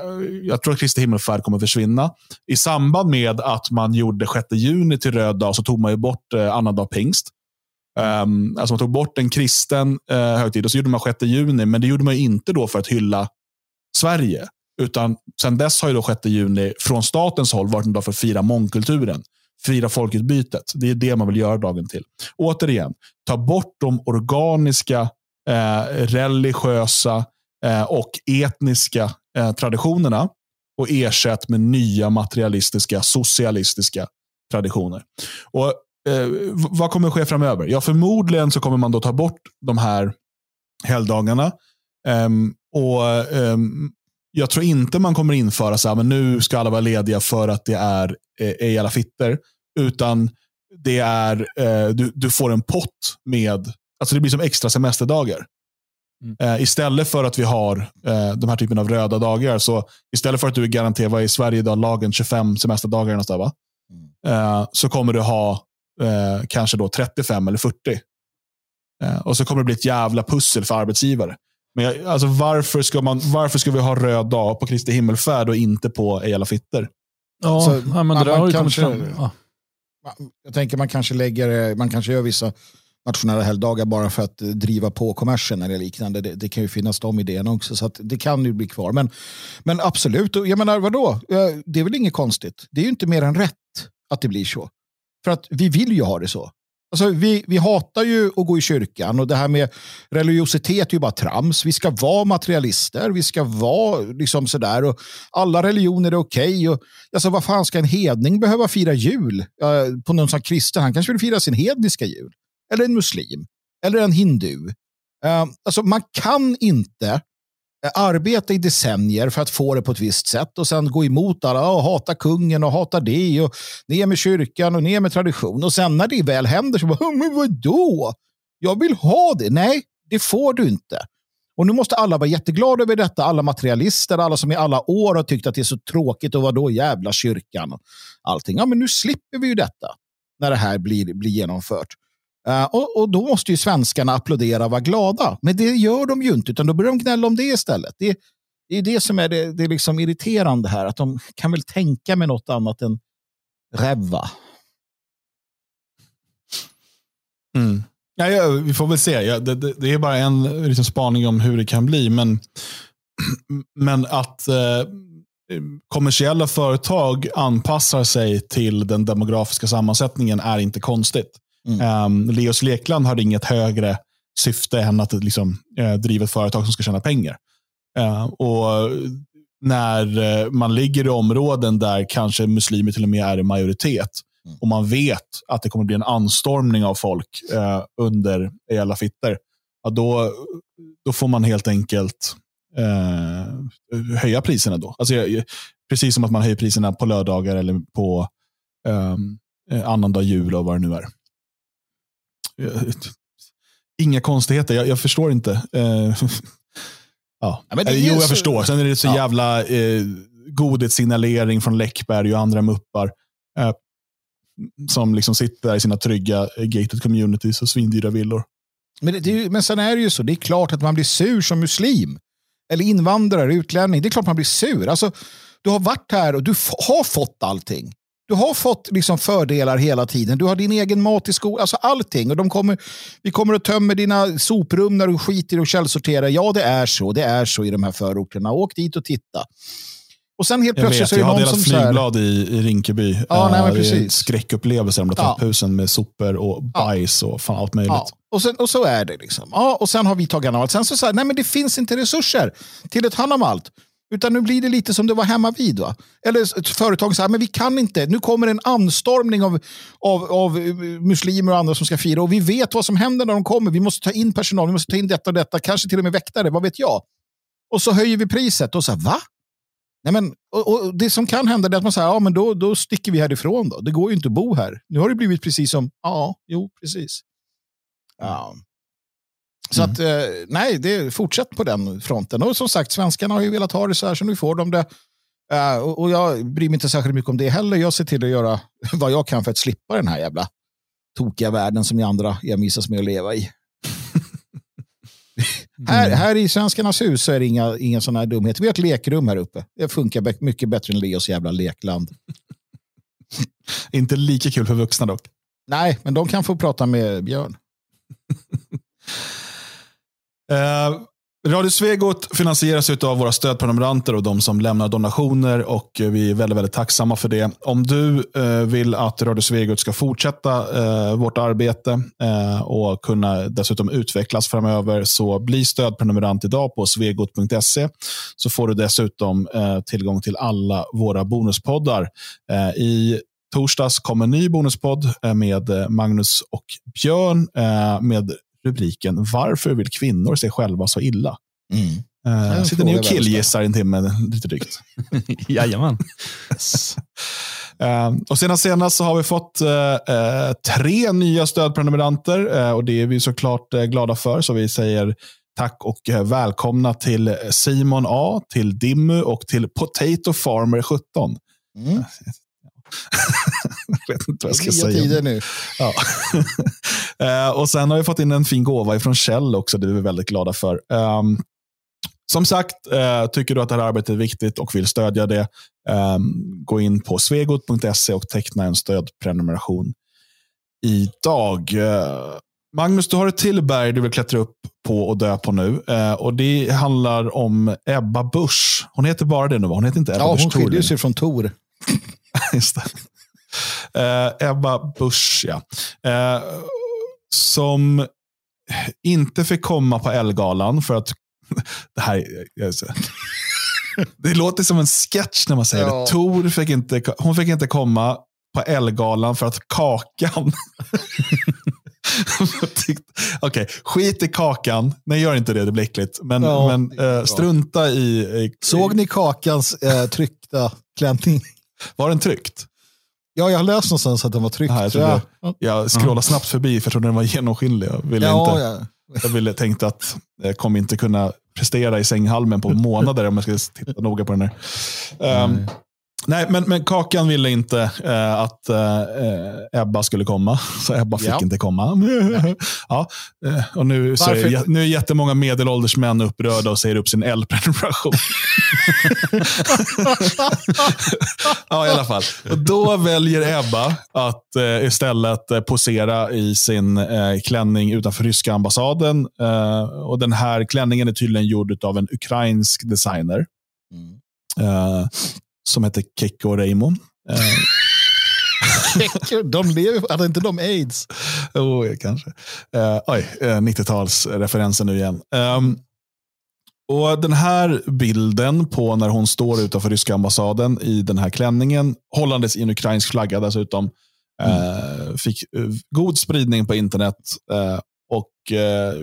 jag tror att Kristi himmelfärd kommer försvinna. I samband med att man gjorde 6 juni till röd dag så tog man ju bort eh, annandag pingst. Um, alltså man tog bort en kristen eh, högtid och så gjorde man 6 juni, men det gjorde man inte då för att hylla Sverige. Utan sen dess har ju då 6 juni från statens håll varit en dag för att fira mångkulturen. Fira folkutbytet. Det är det man vill göra dagen till. Återigen, ta bort de organiska, eh, religiösa Eh, och etniska eh, traditionerna och ersätt med nya materialistiska, socialistiska traditioner. Och eh, Vad kommer att ske framöver? Ja, förmodligen så kommer man då ta bort de här helgdagarna. Um, och um, Jag tror inte man kommer införa så här, men nu ska alla vara lediga för att det är eh, ej fitter. Utan det är, eh, du, du får en pott med, alltså det blir som extra semesterdagar. Mm. Eh, istället för att vi har eh, de här typen av röda dagar, så istället för att du är garanterad, vad är i Sverige idag, lagen 25 semesterdagar va? Mm. Eh, så kommer du ha eh, kanske då 35 eller 40. Eh, och så kommer det bli ett jävla pussel för arbetsgivare. Men jag, alltså, varför, ska man, varför ska vi ha röd dag på Kristi himmelfärd och inte på Ejala Fitter? Ja, så, ja men det där har ju kommit fram. Ja. Jag tänker man kanske lägger, man kanske gör vissa nationella helgdagar bara för att eh, driva på kommersen eller liknande. Det, det kan ju finnas de idéerna också, så det kan ju bli kvar. Men, men absolut, jag menar vadå? Eh, det är väl inget konstigt. Det är ju inte mer än rätt att det blir så. För att vi vill ju ha det så. Alltså, vi, vi hatar ju att gå i kyrkan och det här med religiositet är ju bara trams. Vi ska vara materialister, vi ska vara liksom sådär och alla religioner är okej. Okay alltså, vad fan ska en hedning behöva fira jul uh, på någon som kristen? Han kanske vill fira sin hedniska jul. Eller en muslim. Eller en hindu. Uh, alltså, man kan inte eh, arbeta i decennier för att få det på ett visst sätt och sen gå emot alla och hata kungen och hata det och ner med kyrkan och ner med tradition. Och sen när det väl händer så bara, men vadå? Jag vill ha det. Nej, det får du inte. Och nu måste alla vara jätteglada över detta, alla materialister, alla som i alla år har tyckt att det är så tråkigt och vadå jävla kyrkan och allting. Ja, men nu slipper vi ju detta när det här blir, blir genomfört. Uh, och, och, då måste ju svenskarna applådera och vara glada. Men det gör de ju inte, utan då börjar de gnälla om det istället. Det, det är det som är det, det är liksom irriterande här, att de kan väl tänka med något annat än revva. Mm. Ja, ja, vi får väl se. Ja, det, det, det, är bara en liksom, spaning om hur det kan bli. Men, men att eh, kommersiella företag anpassar sig till den demografiska sammansättningen är inte konstigt. Mm. Um, Leos Lekland har inget högre syfte än att liksom, uh, driva ett företag som ska tjäna pengar. Uh, och när uh, man ligger i områden där kanske muslimer till och med är i majoritet mm. och man vet att det kommer bli en anstormning av folk uh, under Ela Fitter, ja, då, då får man helt enkelt höja priserna. då. Alltså, precis som att man höjer priserna på lördagar eller på um, annandag jul och vad det nu är. Inga konstigheter, jag, jag förstår inte. Eh, ja. ja jo, jag så... förstår. Sen är det så ja. jävla eh, godhetssignalering från Läckberg och andra muppar. Eh, som liksom sitter där i sina trygga eh, gated communities och svindyra villor. Men, det, det, men sen är det ju så, det är klart att man blir sur som muslim. Eller invandrare, utlänning. Det är klart man blir sur. Alltså, du har varit här och du har fått allting. Du har fått liksom fördelar hela tiden. Du har din egen mat i skolan, alltså allting. Och de kommer, vi kommer att tömma dina soprum när du skiter och källsorterar. Ja, det är så. Det är så i de här förorterna. Åk dit och titta. Och sen helt plötsligt så är det någon som... Jag har delat flygblad i, i Rinkeby. Ja, nej, men precis. Det är en skräckupplevelse, de där trapphusen med sopor och bajs och fan allt möjligt. Ja. Och, sen, och så är det. liksom. Ja, och sen har vi tagit allt. Sen så säger nej men det finns inte resurser till att ta hand om allt. Utan nu blir det lite som det var hemma vid. Va? Eller ett företag säger, men vi kan inte. Nu kommer en anstormning av, av, av eh, muslimer och andra som ska fira. Och vi vet vad som händer när de kommer. Vi måste ta in personal, vi måste ta in detta och detta. Kanske till och med väktare, vad vet jag. Och så höjer vi priset. Och så va? Nej, men, och, och det som kan hända är att man säger, ja men då, då sticker vi härifrån. Då. Det går ju inte att bo här. Nu har det blivit precis som, ja, jo, precis. Ja. Så mm. att, eh, nej, det, fortsätt på den fronten. Och som sagt, svenskarna har ju velat ha det så här, så nu får de det. Uh, och, och, jag bryr mig inte särskilt mycket om det heller. Jag ser till att göra vad jag kan för att slippa den här jävla tokiga världen som ni andra envisas med att leva i. mm. här, här i Svenskarnas hus så är det inga, inga sådana här dumheter. Vi har ett lekrum här uppe. Det funkar mycket bättre än Leos jävla lekland. inte lika kul för vuxna dock. Nej, men de kan få prata med Björn. Eh, Radio Svegot finansieras av våra stödprenumeranter och de som lämnar donationer och vi är väldigt, väldigt tacksamma för det. Om du eh, vill att Radio Svegot ska fortsätta eh, vårt arbete eh, och kunna dessutom utvecklas framöver så bli stödprenumerant idag på svegot.se så får du dessutom tillgång till alla våra bonuspoddar. I torsdags kom en ny bonuspodd med Magnus och Björn med rubriken Varför vill kvinnor sig själva så illa? Mm. Uh, sitter ni och killgissar en timme lite drygt? Jajamän. yes. Uh, och senast senast så har vi fått uh, tre nya stödprenumeranter och det är vi såklart glada för. Så vi säger tack och välkomna till Simon A, till Dimmu och till Potato Farmer 17. Mm jag vet inte vad jag ska säga. tider nu. Ja. Eh, och sen har vi fått in en fin gåva från Kjell också. Det är vi väldigt glada för. Um, som sagt, eh, tycker du att det här arbetet är viktigt och vill stödja det, eh, gå in på svegot.se och teckna en stödprenumeration idag. Eh, Magnus, du har ett till berg du vill klättra upp på och dö på nu. Eh, och Det handlar om Ebba Busch. Hon heter bara det nu, va? Hon heter inte Ebba Ja, Busch hon skiljer sig från Tor. Just. Eh, Ebba Busch, ja. Eh, som inte fick komma på Elgalan för att det här Det låter som en sketch när man säger Ja. det. Tor fick inte, hon fick inte komma på Elgalan för att Kakan Okej, skit i Kakan. Nej, gör inte det. Det blir äckligt. Men, Ja, men eh, strunta i, i... Såg ni Kakans eh, tryckta klänning? Var den tryckt? Ja, jag har läst någonstans att den var tryckt. Aha, jag, trodde, jag. jag scrollade snabbt förbi för jag trodde den var genomskinlig. Jag ville, Ja, inte, ja. jag ville tänkte att jag kommer inte kunna prestera i sänghalmen på månader om jag skulle titta noga på den här. Ehm, nej, men, men Kakan ville inte eh, att eh, Ebba skulle komma, så Ebba fick Ja. inte komma. ja, eh, och nu, så är, nu är jättemånga medelålders män upprörda och säger upp sin L-prenumeration. ja, i alla fall. Och då väljer Ebba att eh, istället eh, posera i sin eh, klänning utanför ryska ambassaden. Eh, och Den här klänningen är tydligen gjord av en ukrainsk designer Mm. Eh, som heter Kekko Reimo. Eh, De lever, hade inte de aids? oh, kanske. Eh, oj, eh, 90-talsreferensen nu igen. Ehm, och Den här bilden på när hon står utanför ryska ambassaden i den här klänningen, hållandes i en ukrainsk flagga dessutom, eh, fick eh, god spridning på internet. Eh, och eh,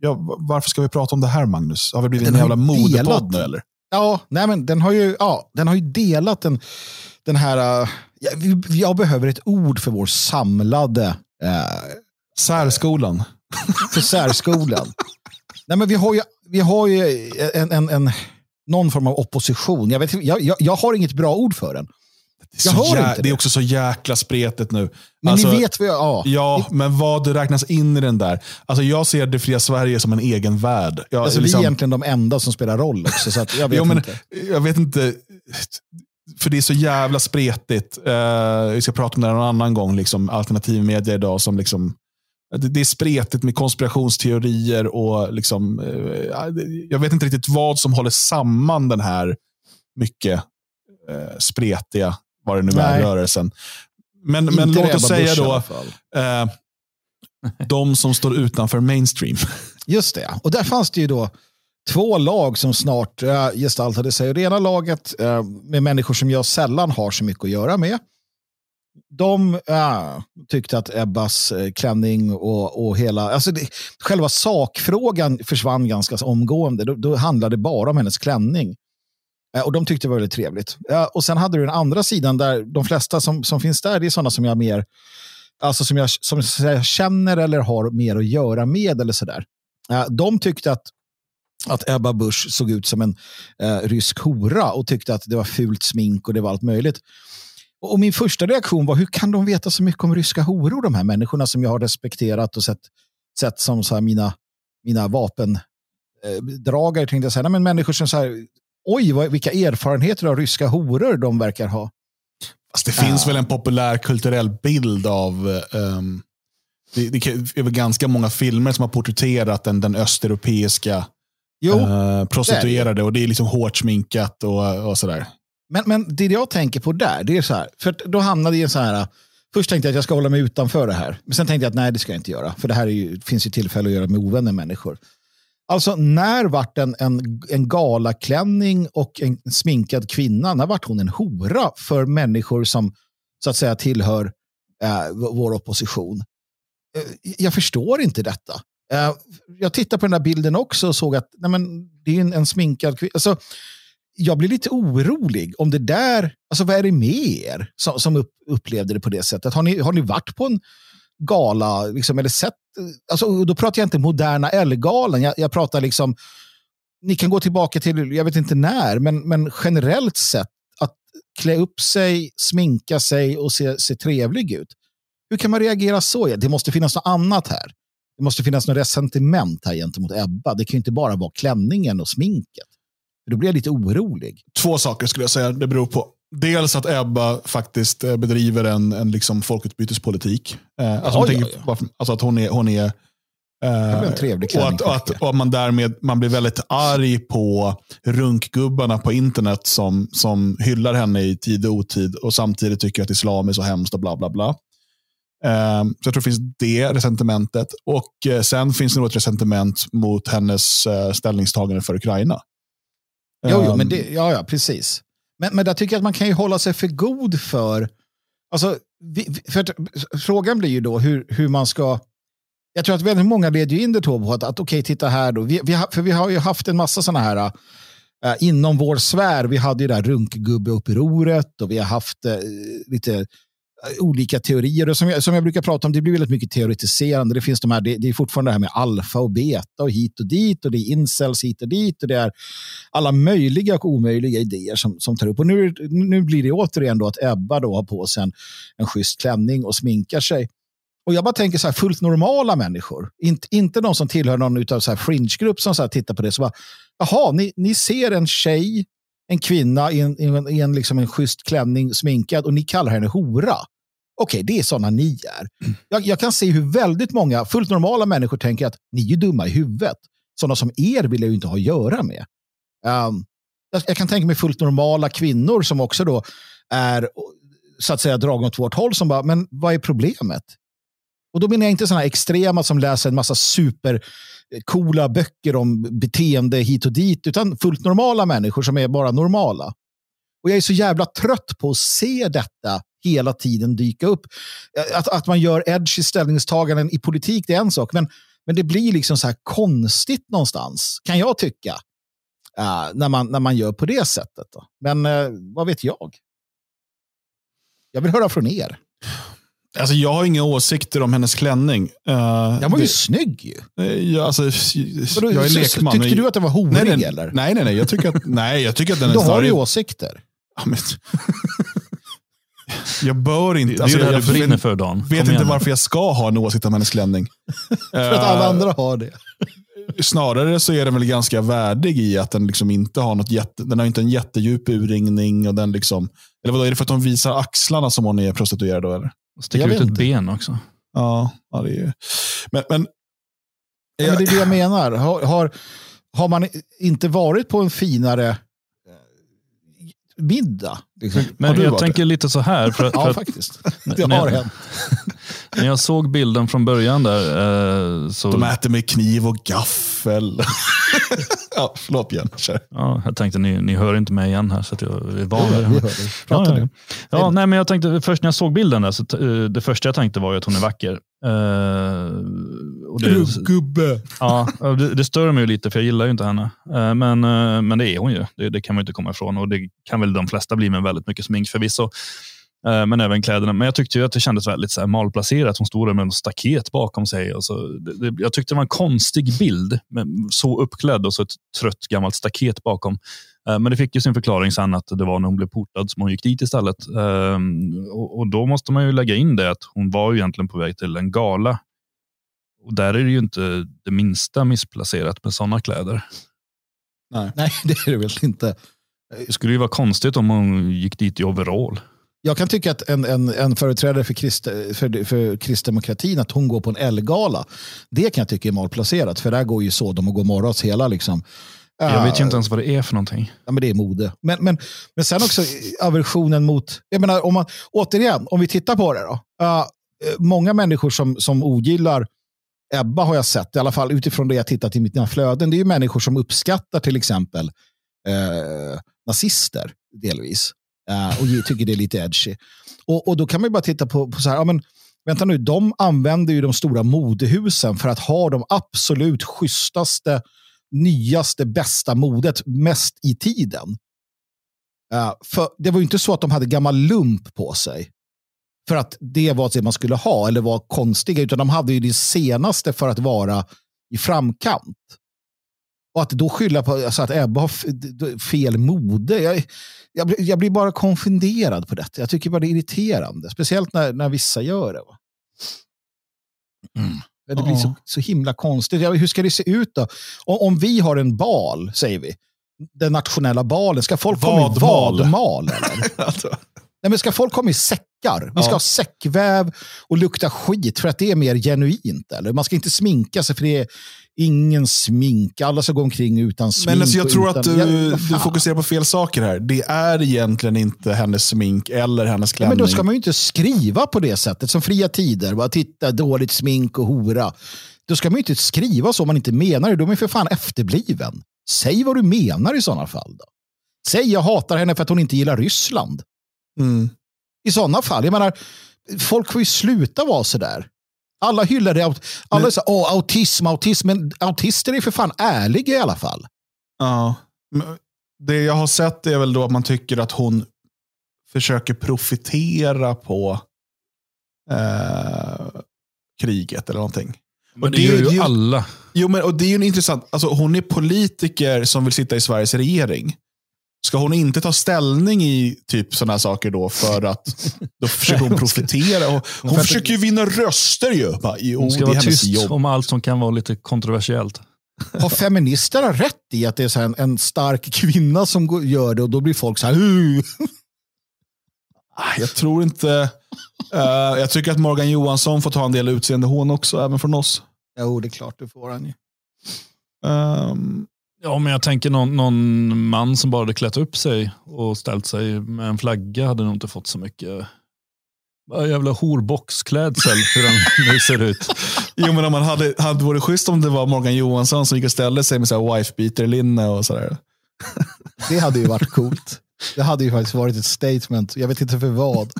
ja, va- Varför ska vi prata om det här, Magnus? Har vi blivit Den en jävla modepodd nu, eller? Ja, nej men den har ju, ja, den har ju delat den, den här... eh, ja, vi- jag behöver ett ord för vår samlade eh, Särskolan. för särskolan. nej, men vi har ju, vi har ju en, en, en, någon form av opposition. Jag, vet, jag, jag, jag har inget bra ord för den. Det är, Jag hör inte det är det. också så jäkla spretigt nu. Men Alltså- ni vet vad jag... Ja. Ja, men vad räknas in i den där? Alltså jag ser det fria Sverige som en egen värld. Jag, Alltså, liksom- Vi är egentligen de enda som spelar roll också. Så jag vet Jo, men, inte. jag vet inte. För det är så jävla spretigt. Uh, vi ska prata om det någon annan gång. Liksom, alternativ media idag som liksom det, det är spretigt med konspirationsteorier och liksom, eh, jag vet inte riktigt vad som håller samman den här mycket eh, spretiga, vad det nu är, rörelsen. Men, men låt oss säga då, eh, de som står utanför mainstream. Just det, och där fanns det ju då två lag som snart äh, gestaltade sig. Och det ena laget äh, med människor som jag sällan har så mycket att göra med. De äh, tyckte att Ebbas äh, klänning och, och hela, alltså det, själva sakfrågan försvann ganska omgående. Då, då handlade det bara om hennes klänning. Eh, och de tyckte det var väldigt trevligt. Ja, och sen hade du den andra sidan där de flesta som, som finns där, det är sådana som jag mer alltså som jag, som jag känner eller har mer att göra med eller sådär. Eh, de tyckte att, att Ebba Busch såg ut som en eh, rysk hora och tyckte att det var fult smink och det var allt möjligt. Och och min första reaktion var, hur kan de veta så mycket om ryska horor, de här människorna som jag har respekterat och sett, sett som så här mina, mina vapendragare, eh, tänkte jag säga. Men människor som så här, oj, vad, vilka erfarenheter av ryska horor de verkar ha. Fast det finns Ja. väl en populär kulturell bild av... ehm, det, det är väl ganska många filmer som har porträtterat den, den östeuropeiska Jo, eh, prostituerade. Och det är liksom hårt sminkat och, och sådär. Men, men det jag tänker på där, det är så här, för då hamnade jag så här, först tänkte jag att jag ska hålla mig utanför det här, men sen tänkte jag att nej, det ska jag inte göra, för det här är ju, finns ju tillfälle att göra med ovänner människor. Alltså, när vart en, en, en galaklänning och en sminkad kvinna, när vart hon en hora för människor som så att säga tillhör eh, vår opposition? Eh, jag förstår inte detta. Eh, jag tittade på den där bilden också och såg att nej men, det är en, en sminkad kvinna. Alltså, jag blir lite orolig om det där, alltså vad är det med er som, som upp, upplevde det på det sättet? Har ni, har ni varit på en gala, liksom, eller sett, alltså, då pratar jag inte moderna Ellegalan, jag, jag pratar liksom, ni kan gå tillbaka till, jag vet inte när, men, men generellt sett, att klä upp sig, sminka sig och se, se trevlig ut. Hur kan man reagera så? Det måste finnas något annat här. Det måste finnas något resentiment här gentemot Ebba. Det kan ju inte bara vara klänningen och sminket. Då blir jag lite orolig. Två saker skulle jag säga det beror på. Dels att Ebba faktiskt eh, bedriver en, en liksom folkutbytespolitik. Eh, alltså, Ja, man ja, tänker, varför- alltså att hon är, hon är eh, en trevlig och klänning. att, och att, och att man därmed man blir väldigt arg på runkgubbarna på internet som, som hyllar henne i tid och otid och samtidigt tycker att islam är så hemskt och bla bla bla. Eh, så jag tror det finns det resentimentet. Och eh, sen finns det nog ett resentiment mot hennes eh, ställningstagande för Ukraina. Jo, jo men det, ja, ja, precis. Men, men där tycker jag att man kan ju hålla sig för god för... Alltså, vi, för att, frågan blir ju då hur, hur man ska... Jag tror att väldigt många leder ju in det på att, att okej, titta här då. Vi, vi, för vi har ju haft en massa sådana här äh, inom vår sfär. Vi hade ju det här runkgubbeupproret och vi har haft äh, lite äh, Eh, olika teorier. Och som, jag, som jag brukar prata om, det blir väldigt mycket teoretiserande. Det finns de här, det, det är fortfarande det här med alfa och beta och hit och dit och det är incels hit och dit och det är alla möjliga och omöjliga idéer som, som tar upp. Och nu, nu blir det återigen då att Ebba då har på sig en, en schysst klänning och sminkar sig. Och jag bara tänker så här, fullt normala människor, inte, inte de som tillhör någon av så här fringe-grupp som så här tittar på det. Så bara, Jaha, ni, ni ser en tjej, en kvinna i en, i en, i en, liksom en schysst klänning sminkad och ni kallar henne hora. Okej, det är sådana ni är. Jag, jag kan se hur väldigt många fullt normala människor tänker att ni är dumma i huvudet. Sådana som er vill jag ju inte ha att göra med. Um, jag, jag kan tänka mig fullt normala kvinnor som också då är så att säga dragna åt vårt håll som bara, men vad är problemet? Och då menar jag inte sådana extrema som läser en massa supercoola böcker om beteende hit och dit, utan fullt normala människor som är bara normala. Och jag är så jävla trött på att se detta hela tiden dyka upp. Att, att man gör edgy ställningstaganden i politik, det är en sak, men, men det blir liksom så här konstigt någonstans, kan jag tycka. Uh, när, man, när man gör på det sättet. Då. Men uh, vad vet jag? Jag vill höra från er. Alltså, jag har inga åsikter om hennes klänning. Uh, Den var ju snygg ju. Ja, alltså, jag är lekman. Tyckte men- du att den var horig nej, eller? Nej, nej, nej. Jag tycker att, nej, jag tycker att den är Då har du åsikter. Ja, men- Jag bör Det, inte. det är alltså, det här jag du brinner vet, för Dan. vet Kom inte varför jag ska ha en åsikt om hennes klänning. För att alla Eh, andra har det. Snarare så är den väl ganska värdig i att den liksom inte har något jätte, den har inte en jättedjup urringning. Och den liksom, eller vadå, är det för att de visar axlarna som hon är prostituerad då? Eller? Sticker Jag ut vet ett inte. ben också. Ja, ja det är ju... Men, men Ja, men det är det jag menar. Har, har, har man inte varit på en finare eh, middag? Liksom? Men Har du jag varit tänker lite så här. För, för Ja, att, faktiskt. Det när- har hänt. när jag såg bilden från början där. Eh, så, de äter med kniv och gaffel. ja, förlåt. Kör. ja, jag tänkte ni, ni hör inte mig igen här så att jag är van vid vi det. hör dig. Prata ja, nu. ja. ja, nej, men jag tänkte först när jag såg bilden där, så, eh, det första jag tänkte var att hon är vacker. Eh, och det, Gubbe. ja, det, det stör mig ju lite för jag gillar ju inte henne. Eh, men, eh, men det är hon ju. Det, det kan man inte komma ifrån och det kan väl de flesta bli med väldigt mycket smink förvisso. Eh, Men även kläderna. Men jag tyckte ju att det kändes väldigt så här malplacerat. Hon stod där med en staket bakom sig. Och så, det, det, jag tyckte det var en konstig bild. Så uppklädd och så ett trött gammalt staket bakom. Men det fick ju sin förklaring sen att det var när hon blev portad som hon gick dit istället. Och då måste man ju lägga in det att hon var ju egentligen på väg till en gala. Och där är det ju inte det minsta missplacerat med sådana kläder. Nej, det är det väl inte. Det skulle ju vara konstigt om hon gick dit i overall. Jag kan tycka att en, en, en företrädare för, krist, för, för kristdemokratin, att hon går på en L-gala, det kan jag tycka är malplacerat. För där går ju Sodom och Gomorras hela liksom. Jag vet ju eh, inte ens vad det är för någonting. Ja, men det är mode. Men, men, men sen också aversionen mot, jag menar, om man, återigen, om vi tittar på det då. Uh, många människor som, som ogillar Ebba har jag sett, i alla fall utifrån det jag tittat i mina flöden, det är ju människor som uppskattar till exempel eh, nazister delvis. Eh, och tycker det är lite edgy. Och, och då kan man ju bara titta på, på så här, ja, men, vänta nu, de använder ju de stora modehusen för att ha de absolut schysstaste nyaste, bästa modet mest i tiden. Eh, för Det var ju inte så att de hade gammal lump på sig. För att det var det man skulle ha eller var konstiga, utan de hade ju det senaste för att vara i framkant. Och att då skylla på alltså att Ebba har fel mode. Jag, jag, blir- jag blir bara konfunderad på detta. Jag tycker bara det är irriterande. Speciellt när, när vissa gör det. Mm. Det blir så, så himla konstigt. Ja, hur ska det se ut då? Om, om vi har en bal, säger vi. den nationella balen? Ska folk komma i Vadmal. Alltså, Nej, men ska folk komma i säckar? Vi ska Ja. ha säckväv och lukta skit för att det är mer genuint. Eller? Man ska inte sminka sig för det är ingen smink. Alla ska gå omkring utan smink. Men alltså jag tror utan, att du, Ja, du fokuserar på fel saker här. Det är egentligen inte hennes smink eller hennes Ja, klänning. men då ska man ju inte skriva på det sättet som fria tider. Bara titta, dåligt smink och hora. Då ska man ju inte skriva så om man inte menar det. Då är man för fan efterbliven. Säg vad du menar i sådana fall. Då. Säg jag hatar henne för att hon inte gillar Ryssland. Mm. I sådana fall. Jag menar, folk får ju sluta vara sådär. Alla hyllar det. Alla Men- säger åh, autism, autism. Men autister är för fan ärliga i alla fall. Ja. Det jag har sett är väl då att man tycker att hon försöker profitera på eh, kriget eller någonting. Men det, det är gör ju- ju alla. Jo, men och det är ju intressant. Alltså, hon är politiker som vill sitta i Sveriges regering. Ska hon inte ta ställning i typ sådana saker då för att då försöker hon profitera? Och hon försöker ju vinna röster ju. Bara, jo, Hon ska det är vara tyst jobb. om allt som kan vara lite kontroversiellt. Har feministerna rätt i att det är så här en, en stark kvinna som går, gör det och då blir folk så här "Uh." Ah, Jag tror inte... eh, jag tycker att Morgan Johansson får ta en del utseende hon också, även från oss. Jo, det är klart, det får han ju. Ehm, Ja, men jag tänker någon, någon man som bara hade klätt upp sig och ställt sig med en flagga hade nog inte fått så mycket jävla horboxklädsel hur den nu ser ut. jo, men om man hade, hade varit schysst om det var Morgan Johansson som gick och ställde sig med wife-beater-linne och sådär. Det hade ju varit coolt. Det hade ju faktiskt varit ett statement. Jag vet inte för vad.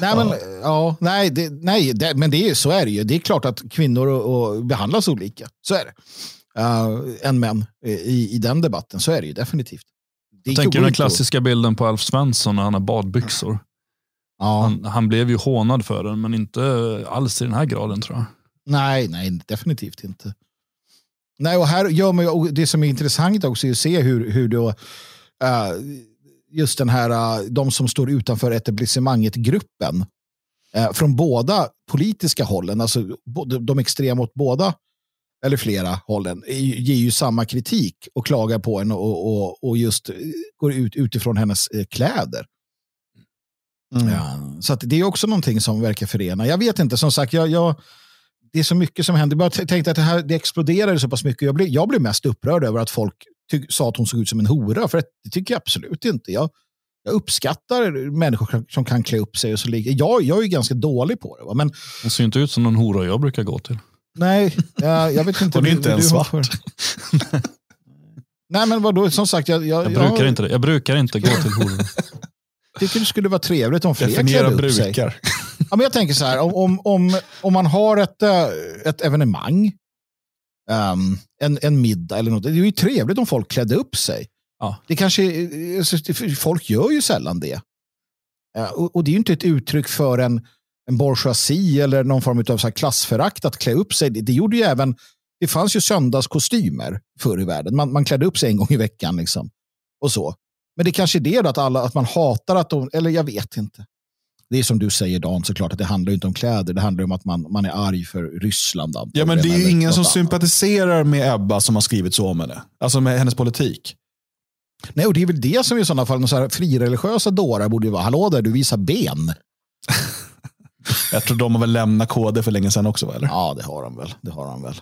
Nej, men, ja, nej, det, nej det, men det är, så är det ju. Det är klart att kvinnor och, och behandlas olika. Så är det. Uh, än män i, i den debatten. Så är det ju definitivt. Det Jag tänker den klassiska bilden på Alf Svensson när han har badbyxor. Ja, Han, han blev ju hånad för den, men inte alls i den här graden tror jag. nej, nej, definitivt inte. Nej, och här gör man ju, det som är intressant också är att se hur, hur då, eh, just den här, eh, de som står utanför etablissemanget-gruppen, eh, från båda politiska hållen, alltså de extrema åt båda, eller flera hållen, ger ju samma kritik och klagar på henne och, och, och just eh, går ut utifrån hennes eh, kläder. Ja, så det är också någonting som verkar förena. Jag vet inte, som sagt, jag, jag, det är så mycket som händer. Jag bara tänkte att det, här, det exploderade så pass mycket. Jag blev, jag blev mest upprörd över att folk sa att hon såg ut som en hora. För det tycker jag absolut inte. Jag, jag uppskattar människor som- kan klä upp sig. Och så ligger. Jag, jag är ju ganska dålig på det. Va? Men Hon ser inte ut som någon hora jag brukar gå till. nej, jag, jag vet inte. Hon är inte ens svart. nej, men vadå, som sagt, jag, jag, Jag brukar inte det. Jag brukar inte gå till horor. tycker det skulle vara trevligt om fler Definiera klädde upp sig. brukar. Ja, men jag tänker så här, om, om, om, man har ett, eh, ett evenemang, ehm, en, en middag eller något, det är ju trevligt om folk klädde upp sig. Ja. Det kanske, alltså, folk gör ju sällan det. Och, och det är ju inte ett uttryck för en, en bourgeoisie eller någon form av så här klassförakt att klä upp sig. Det, det gjorde ju även, det fanns ju söndagskostymer förr i världen. Man, man klädde upp sig en gång i veckan. Liksom, och så. Men det kanske är det då att, alla, att man hatar att de, eller jag vet inte. Det är som du säger Dan, såklart att det handlar inte om kläder. Det handlar om att man, man är arg för Ryssland. Ja, men det är ju ingen som annat. sympatiserar med Ebba som har skrivit så om henne. Alltså med hennes politik. Nej, och det är väl det som i sådana fall, så här, frireligiösa dårar borde ju vara, hallå där, du visar ben. Jag tror de har väl lämnat KD för länge sedan också, va, eller? Ja, det har han väl. Det har han väl.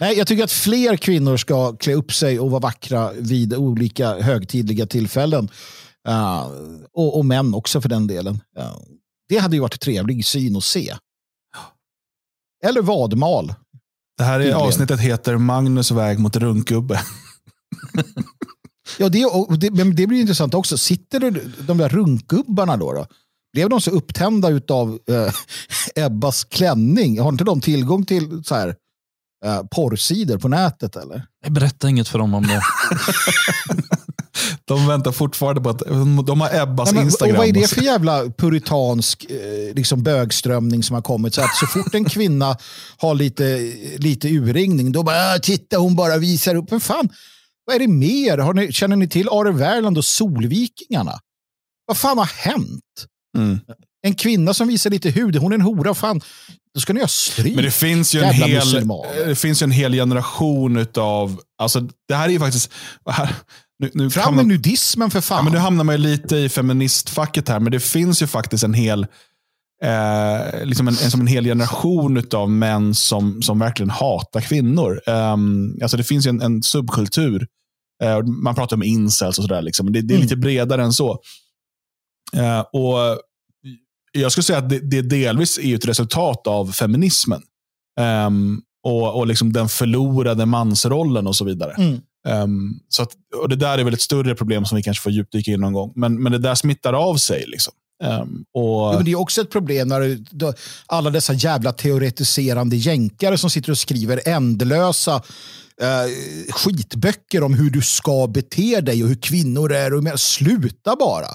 Nej, jag tycker att fler kvinnor ska klä upp sig och vara vackra vid olika högtidliga tillfällen. Uh, och, och män också för den delen. Ja, det hade ju varit trevlig syn att se. Eller vadmal. Det här är avsnittet heter Magnus väg mot runkgubbe. Ja, det, det, men det blir intressant också. Sitter det, de där runkgubbarna då, då? Blev de så upptända av eh, Ebbas klänning? Har inte de tillgång till så här, eh, porrsidor på nätet eller? Jag berättar inget för dem om det. De väntar fortfarande på att de har Ebbas Nej, men, och Instagram. vad är det och för jävla puritansk eh, liksom bögströmning som har kommit? Så att så fort en kvinna har lite, lite urringning, då bara "Ah, titta hon bara visar upp. Men fan, vad är det mer? Ni, känner ni till Are Värland och Solvikingarna? Vad fan har hänt? Mm. En kvinna som visar lite hud, hon är en hora, fan, då ska ni ha stryk. Men det finns ju en, Jävla hel, det finns ju en hel generation av, alltså det här är ju faktiskt, här, nu, nu Fram med nudismen för Ja, fan. men nu hamnar man ju lite i feministfacket här, men det finns ju faktiskt en hel eh, liksom en, en, som en hel generation av män som, som verkligen hatar kvinnor. Um, alltså det finns ju en, en subkultur. Eh, man pratar om incels och sådär. Liksom. Det, det är Mm. lite bredare än så. Eh, och Jag skulle säga att det, det delvis är ett resultat av feminismen. Ehm, och och liksom den förlorade mansrollen och så vidare. Mm. Ehm, så att, och Det där är väl ett större problem som vi kanske får djupdyka in någon gång. Men, men det där smittar av sig. Liksom. Ehm, och, Jo, men det är också ett problem när du- då, alla dessa jävla teoretiserande jänkare som sitter och skriver ändlösa eh, skitböcker om hur du ska bete dig och hur kvinnor är. Och, men, sluta bara.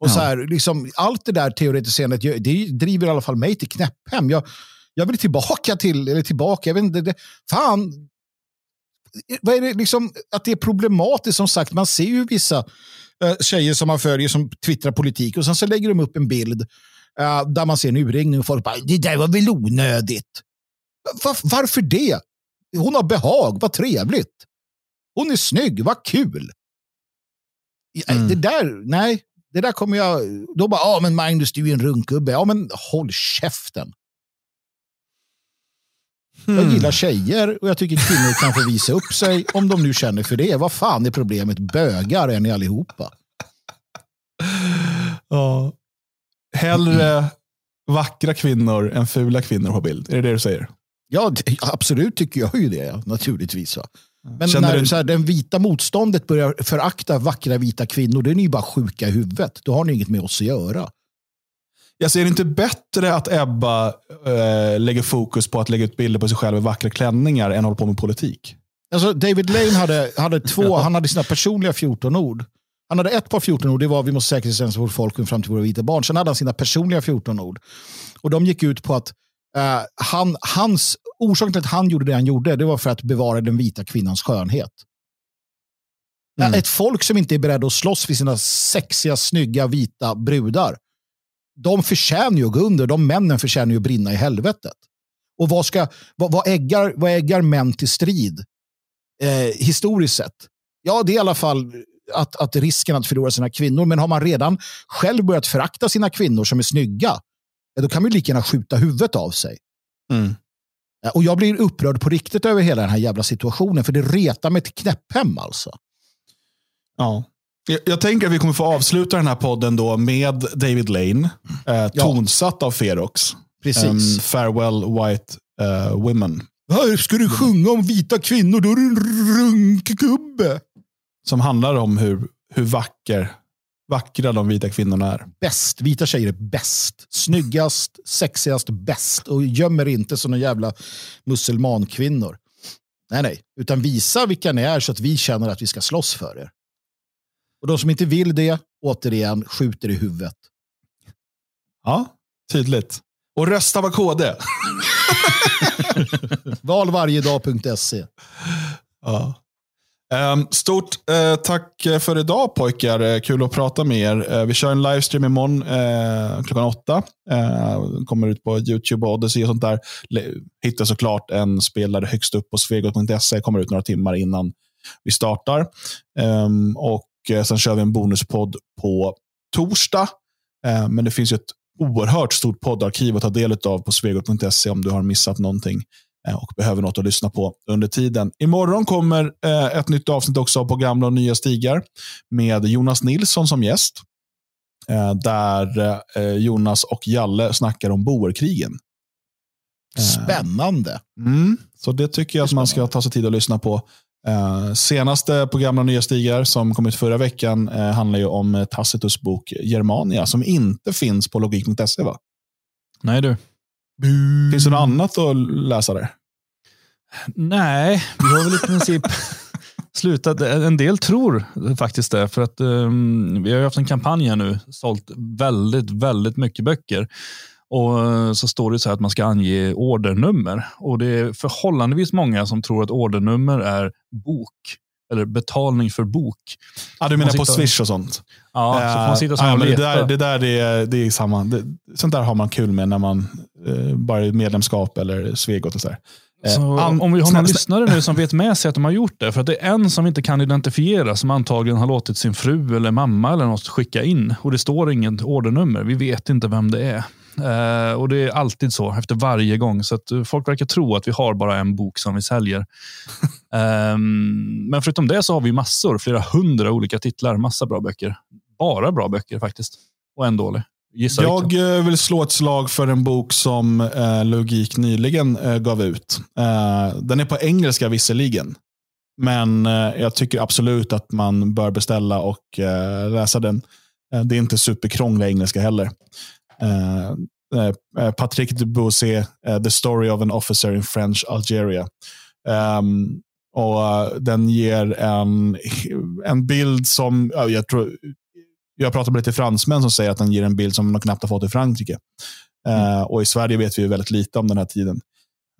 Och så här, liksom, allt det där teoretiserandet det driver i alla fall mig till knäpphem. Jag, jag vill tillbaka till, eller tillbaka, jag vet inte, det, fan. Vad är det liksom, att det är problematiskt som sagt, man ser ju vissa eh, tjejer som man följer som twittrar politik och sen så lägger de upp en bild eh, där man ser en urringning och folk bara, det där var väl onödigt. Va- varför det? Hon har behag, vad trevligt. Hon är snygg, vad kul. Mm. Det där, nej, det där kommer jag, då bara, ja men Magnus du är en runkgubbe. Ja men håll käften. Jag gillar tjejer och jag tycker kvinnor kan få visa upp sig om de nu känner för det. Vad fan är problemet? Bögar är ni allihopa. Ja. Hellre vackra kvinnor än fula kvinnor på bild. Är det det du säger? Ja, det- absolut tycker jag ju det, naturligtvis. Va. Men Känner när du- så här, den vita motståndet börjar förakta vackra vita kvinnor, då är ni ju bara sjuka i huvudet. Då har ni inget med oss att göra. Jag ser inte bättre att Ebba eh, lägger fokus på att lägga ut bilder på sig själv i vackra klänningar än håller på med politik? Alltså, David Lane hade, hade två, han hade sina personliga 14 ord. Han hade ett par 14 ord, det var vi måste säkerställa vårt folk fram till våra vita barn. Sen hade han sina personliga 14 ord. Och de gick ut på att eh, han, hans, orsaken till att han gjorde det han gjorde, det var för att bevara den vita kvinnans skönhet. Mm. Ett folk som inte är beredd att slåss för sina sexiga, snygga, vita brudar, de förtjänar ju att gå under. De männen förtjänar ju att brinna i helvetet. Och vad, ska, vad, vad, äggar, vad äggar män till strid? eh, historiskt sett. Ja, det är i alla fall att, att risken att förlora sina kvinnor. Men har man redan själv börjat förakta sina kvinnor som är snygga, ja, då kan man ju lika gärna skjuta huvudet av sig. Mm. Ja, Och jag blir upprörd på riktigt över hela den här jävla situationen, för det retar mig till knäpphem alltså. Ja. Jag, jag tänker att vi kommer få avsluta den här podden då med David Lane, eh, tonsatt av Ferox. Precis. Em, farewell White eh, Women. Här ska du sjunga om vita kvinnor, då är du en runkgubbe. Som handlar om hur, hur vacker, vackra de vita kvinnorna är. Bäst, vita tjejer är bäst. Snyggast, sexigast, bäst. Och gömmer inte som några jävla muselmankvinnor. Nej, nej. Utan visa vilka ni är så att vi känner att vi ska slåss för er. Och de som inte vill det, återigen, skjuter i huvudet. Ja, tydligt. Och rösta på KD. Valvarjedag.se. Ja. Ehm, stort eh, tack för idag pojkar. Eh, Kul att prata med er. Eh, vi kör en livestream imorgon klockan åtta. Kommer ut på YouTube och Odyssey och sånt där. Hittar såklart en spelare högst upp på svegot.se. Kommer ut några timmar innan vi startar. Ehm, och eh, Sen kör vi en bonuspodd på torsdag. Eh, men det finns ju ett oerhört stort poddarkiv att ta del av på svegot.se om du har missat någonting eh, och behöver något att lyssna på under tiden. Imorgon kommer ett nytt avsnitt också på gamla och nya stigar med Jonas Nilsson som gäst. Där Jonas och Jalle snackar om boerkrigen. Spännande. Mm, så det tycker jag att man ska ta sig tid att lyssna på. Eh, senaste på gamla nya stigar som kom ut förra veckan eh, handlar ju om eh, Tacitus bok Germania som inte finns på logik.se va? Nej du. Finns det något annat att läsa där? Nej, vi har väl i princip slutat. En del tror faktiskt det. För att um, vi har ju haft en kampanj här nu, sålt väldigt, väldigt mycket böcker. Och eh, så står det så här att man ska ange ordernummer. Och det är förhållandevis många som tror att ordernummer är bok eller betalning för bok. Ja, du menar på Swish och sånt? Ja, så får man sitta ja, och men det leta. där, det där det är, det är samma. Det, sånt där har man kul med när man eh, bara är medlemskap eller Svegot och så där. Eh, Så an- om vi har någon lyssnare nu som vet med sig att de har gjort det, för att det är en som inte kan identifiera, som antagligen har låtit sin fru eller mamma eller något skicka in och det står inget ordernummer. Vi vet inte vem det är. Eh, och Det är alltid så efter varje gång. Så att eh, folk verkar tro att vi har bara en bok som vi säljer. Ehm, men förutom det så har vi massor, flera hundra olika titlar. Massa bra böcker. Bara bra böcker faktiskt. Och en dålig. Gissa Jag vilken. eh, vill slå ett slag för en bok som eh, Logik nyligen eh, gav ut. Eh, den är på engelska visserligen. Men eh, jag tycker absolut att man bör beställa och eh, läsa den. Eh, det är inte superkrånglig engelska heller. Eh, eh, Patrick Dubussé, eh, The Story of an Officer in French Algeria. Ehm, och eh, Den ger en, en bild som, ja, jag tror, jag pratar med lite fransmän som säger att den ger en bild som de knappt har fått i Frankrike. Eh, och i Sverige vet vi väldigt lite om den här tiden.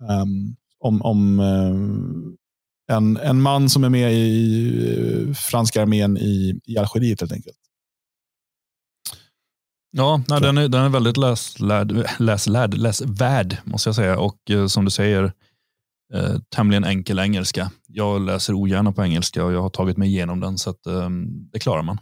Ehm, om om eh, en, en man som är med i eh, franska armén i, i Algeriet helt enkelt. Ja, nej, den, är, den är väldigt läslärd, läslärd, läsvärd, måste jag säga. Och eh, som du säger, eh, tämligen enkel engelska. Jag läser ogärna på engelska och jag har tagit mig igenom den, så att, eh, det klarar man.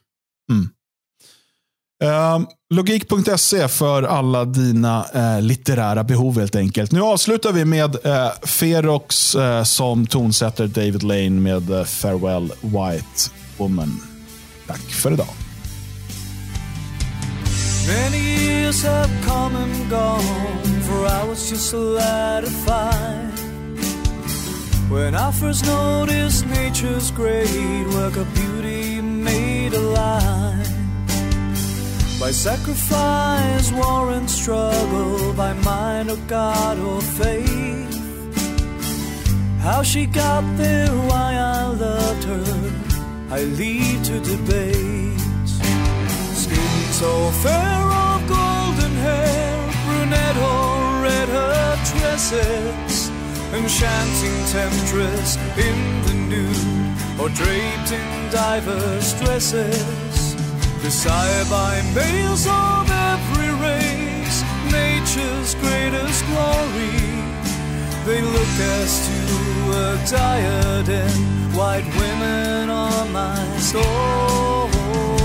Eh, Logik.se för alla dina eh, litterära behov helt enkelt. Nu avslutar vi med eh, Ferox eh, som tonsätter David Lane med Farewell White Woman. Tack för idag. Many years have come and gone, for I was just a lad of five. When I first noticed nature's great work of beauty made alive. By sacrifice, war, and struggle, by mind or God or faith. How she got there, why I loved her, I leave to debate. So fair of golden hair, brunette or red her tresses, enchanting temptress in the nude, or draped in diverse dresses. Desired by males of every race, nature's greatest glory. They look as to a diadem, white women are my story. Oh, oh, oh.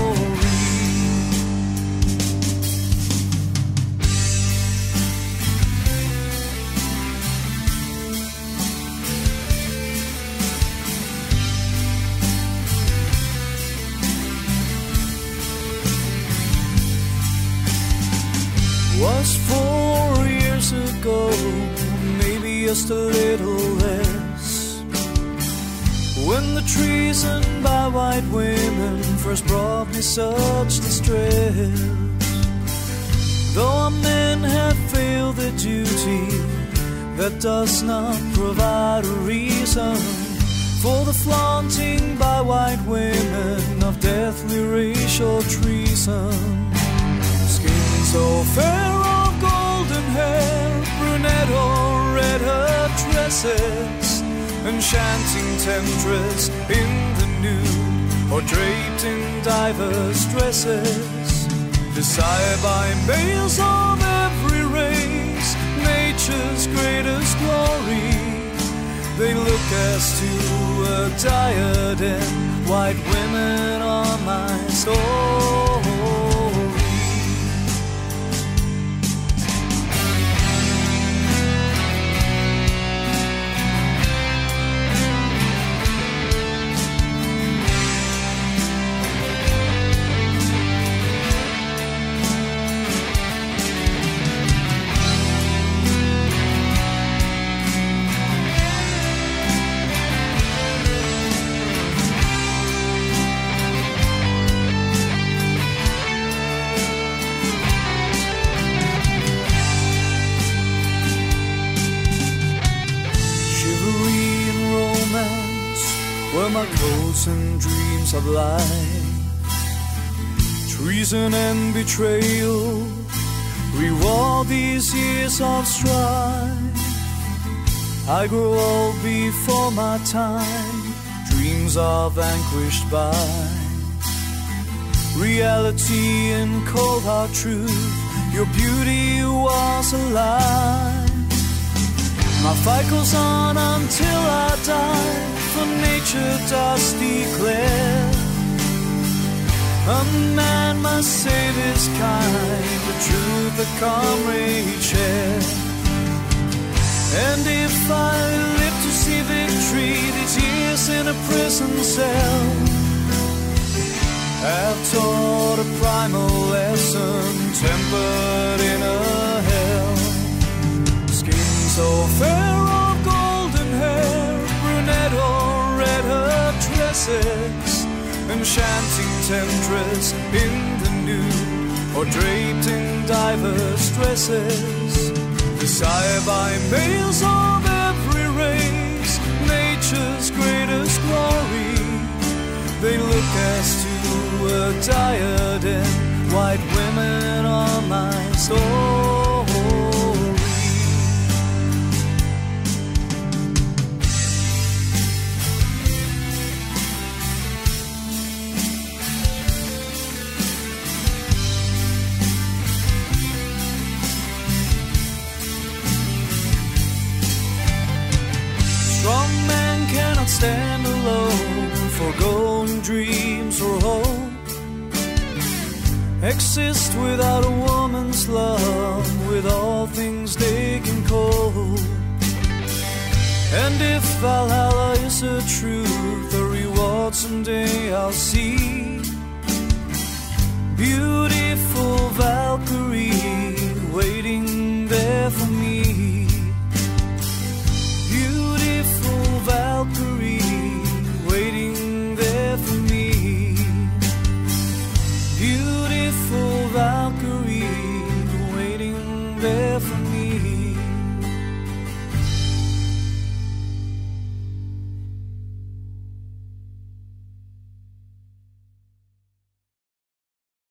Was four years ago, maybe just a little less. When the treason by white women first brought me such distress. Though our men have failed their duty, that does not provide a reason for the flaunting by white women of deathly racial treason. So fair of golden hair, brunette or red her tresses, enchanting temptress in the nude, or draped in diverse dresses, desired by males of every race, nature's greatest glory. They look as to a diadem, white women are my story. And dreams of life. Treason and betrayal reward these years of strife. I grew old before my time, dreams are vanquished by reality and cold hard truth. Your beauty was a lie. My fight goes on until I die, for nature does declare. A man must save his kind, the truth a comrade share. And if I live to see victory, these years in a prison cell have taught a primal lesson tempered in a hell. Skin so fair of golden hair, brunette red her tresses, enchanting temptress in the nude, or draped in diverse dresses. Desired by males of every race, nature's greatest glory. They look as to a diadem, white women are my story. stand alone for golden dreams or hope. Exist without a woman's love, with all things they can cope. And if Valhalla is a truth, the reward someday I'll see. Beautiful Valkyrie waiting there for me. Beautiful Valkyrie.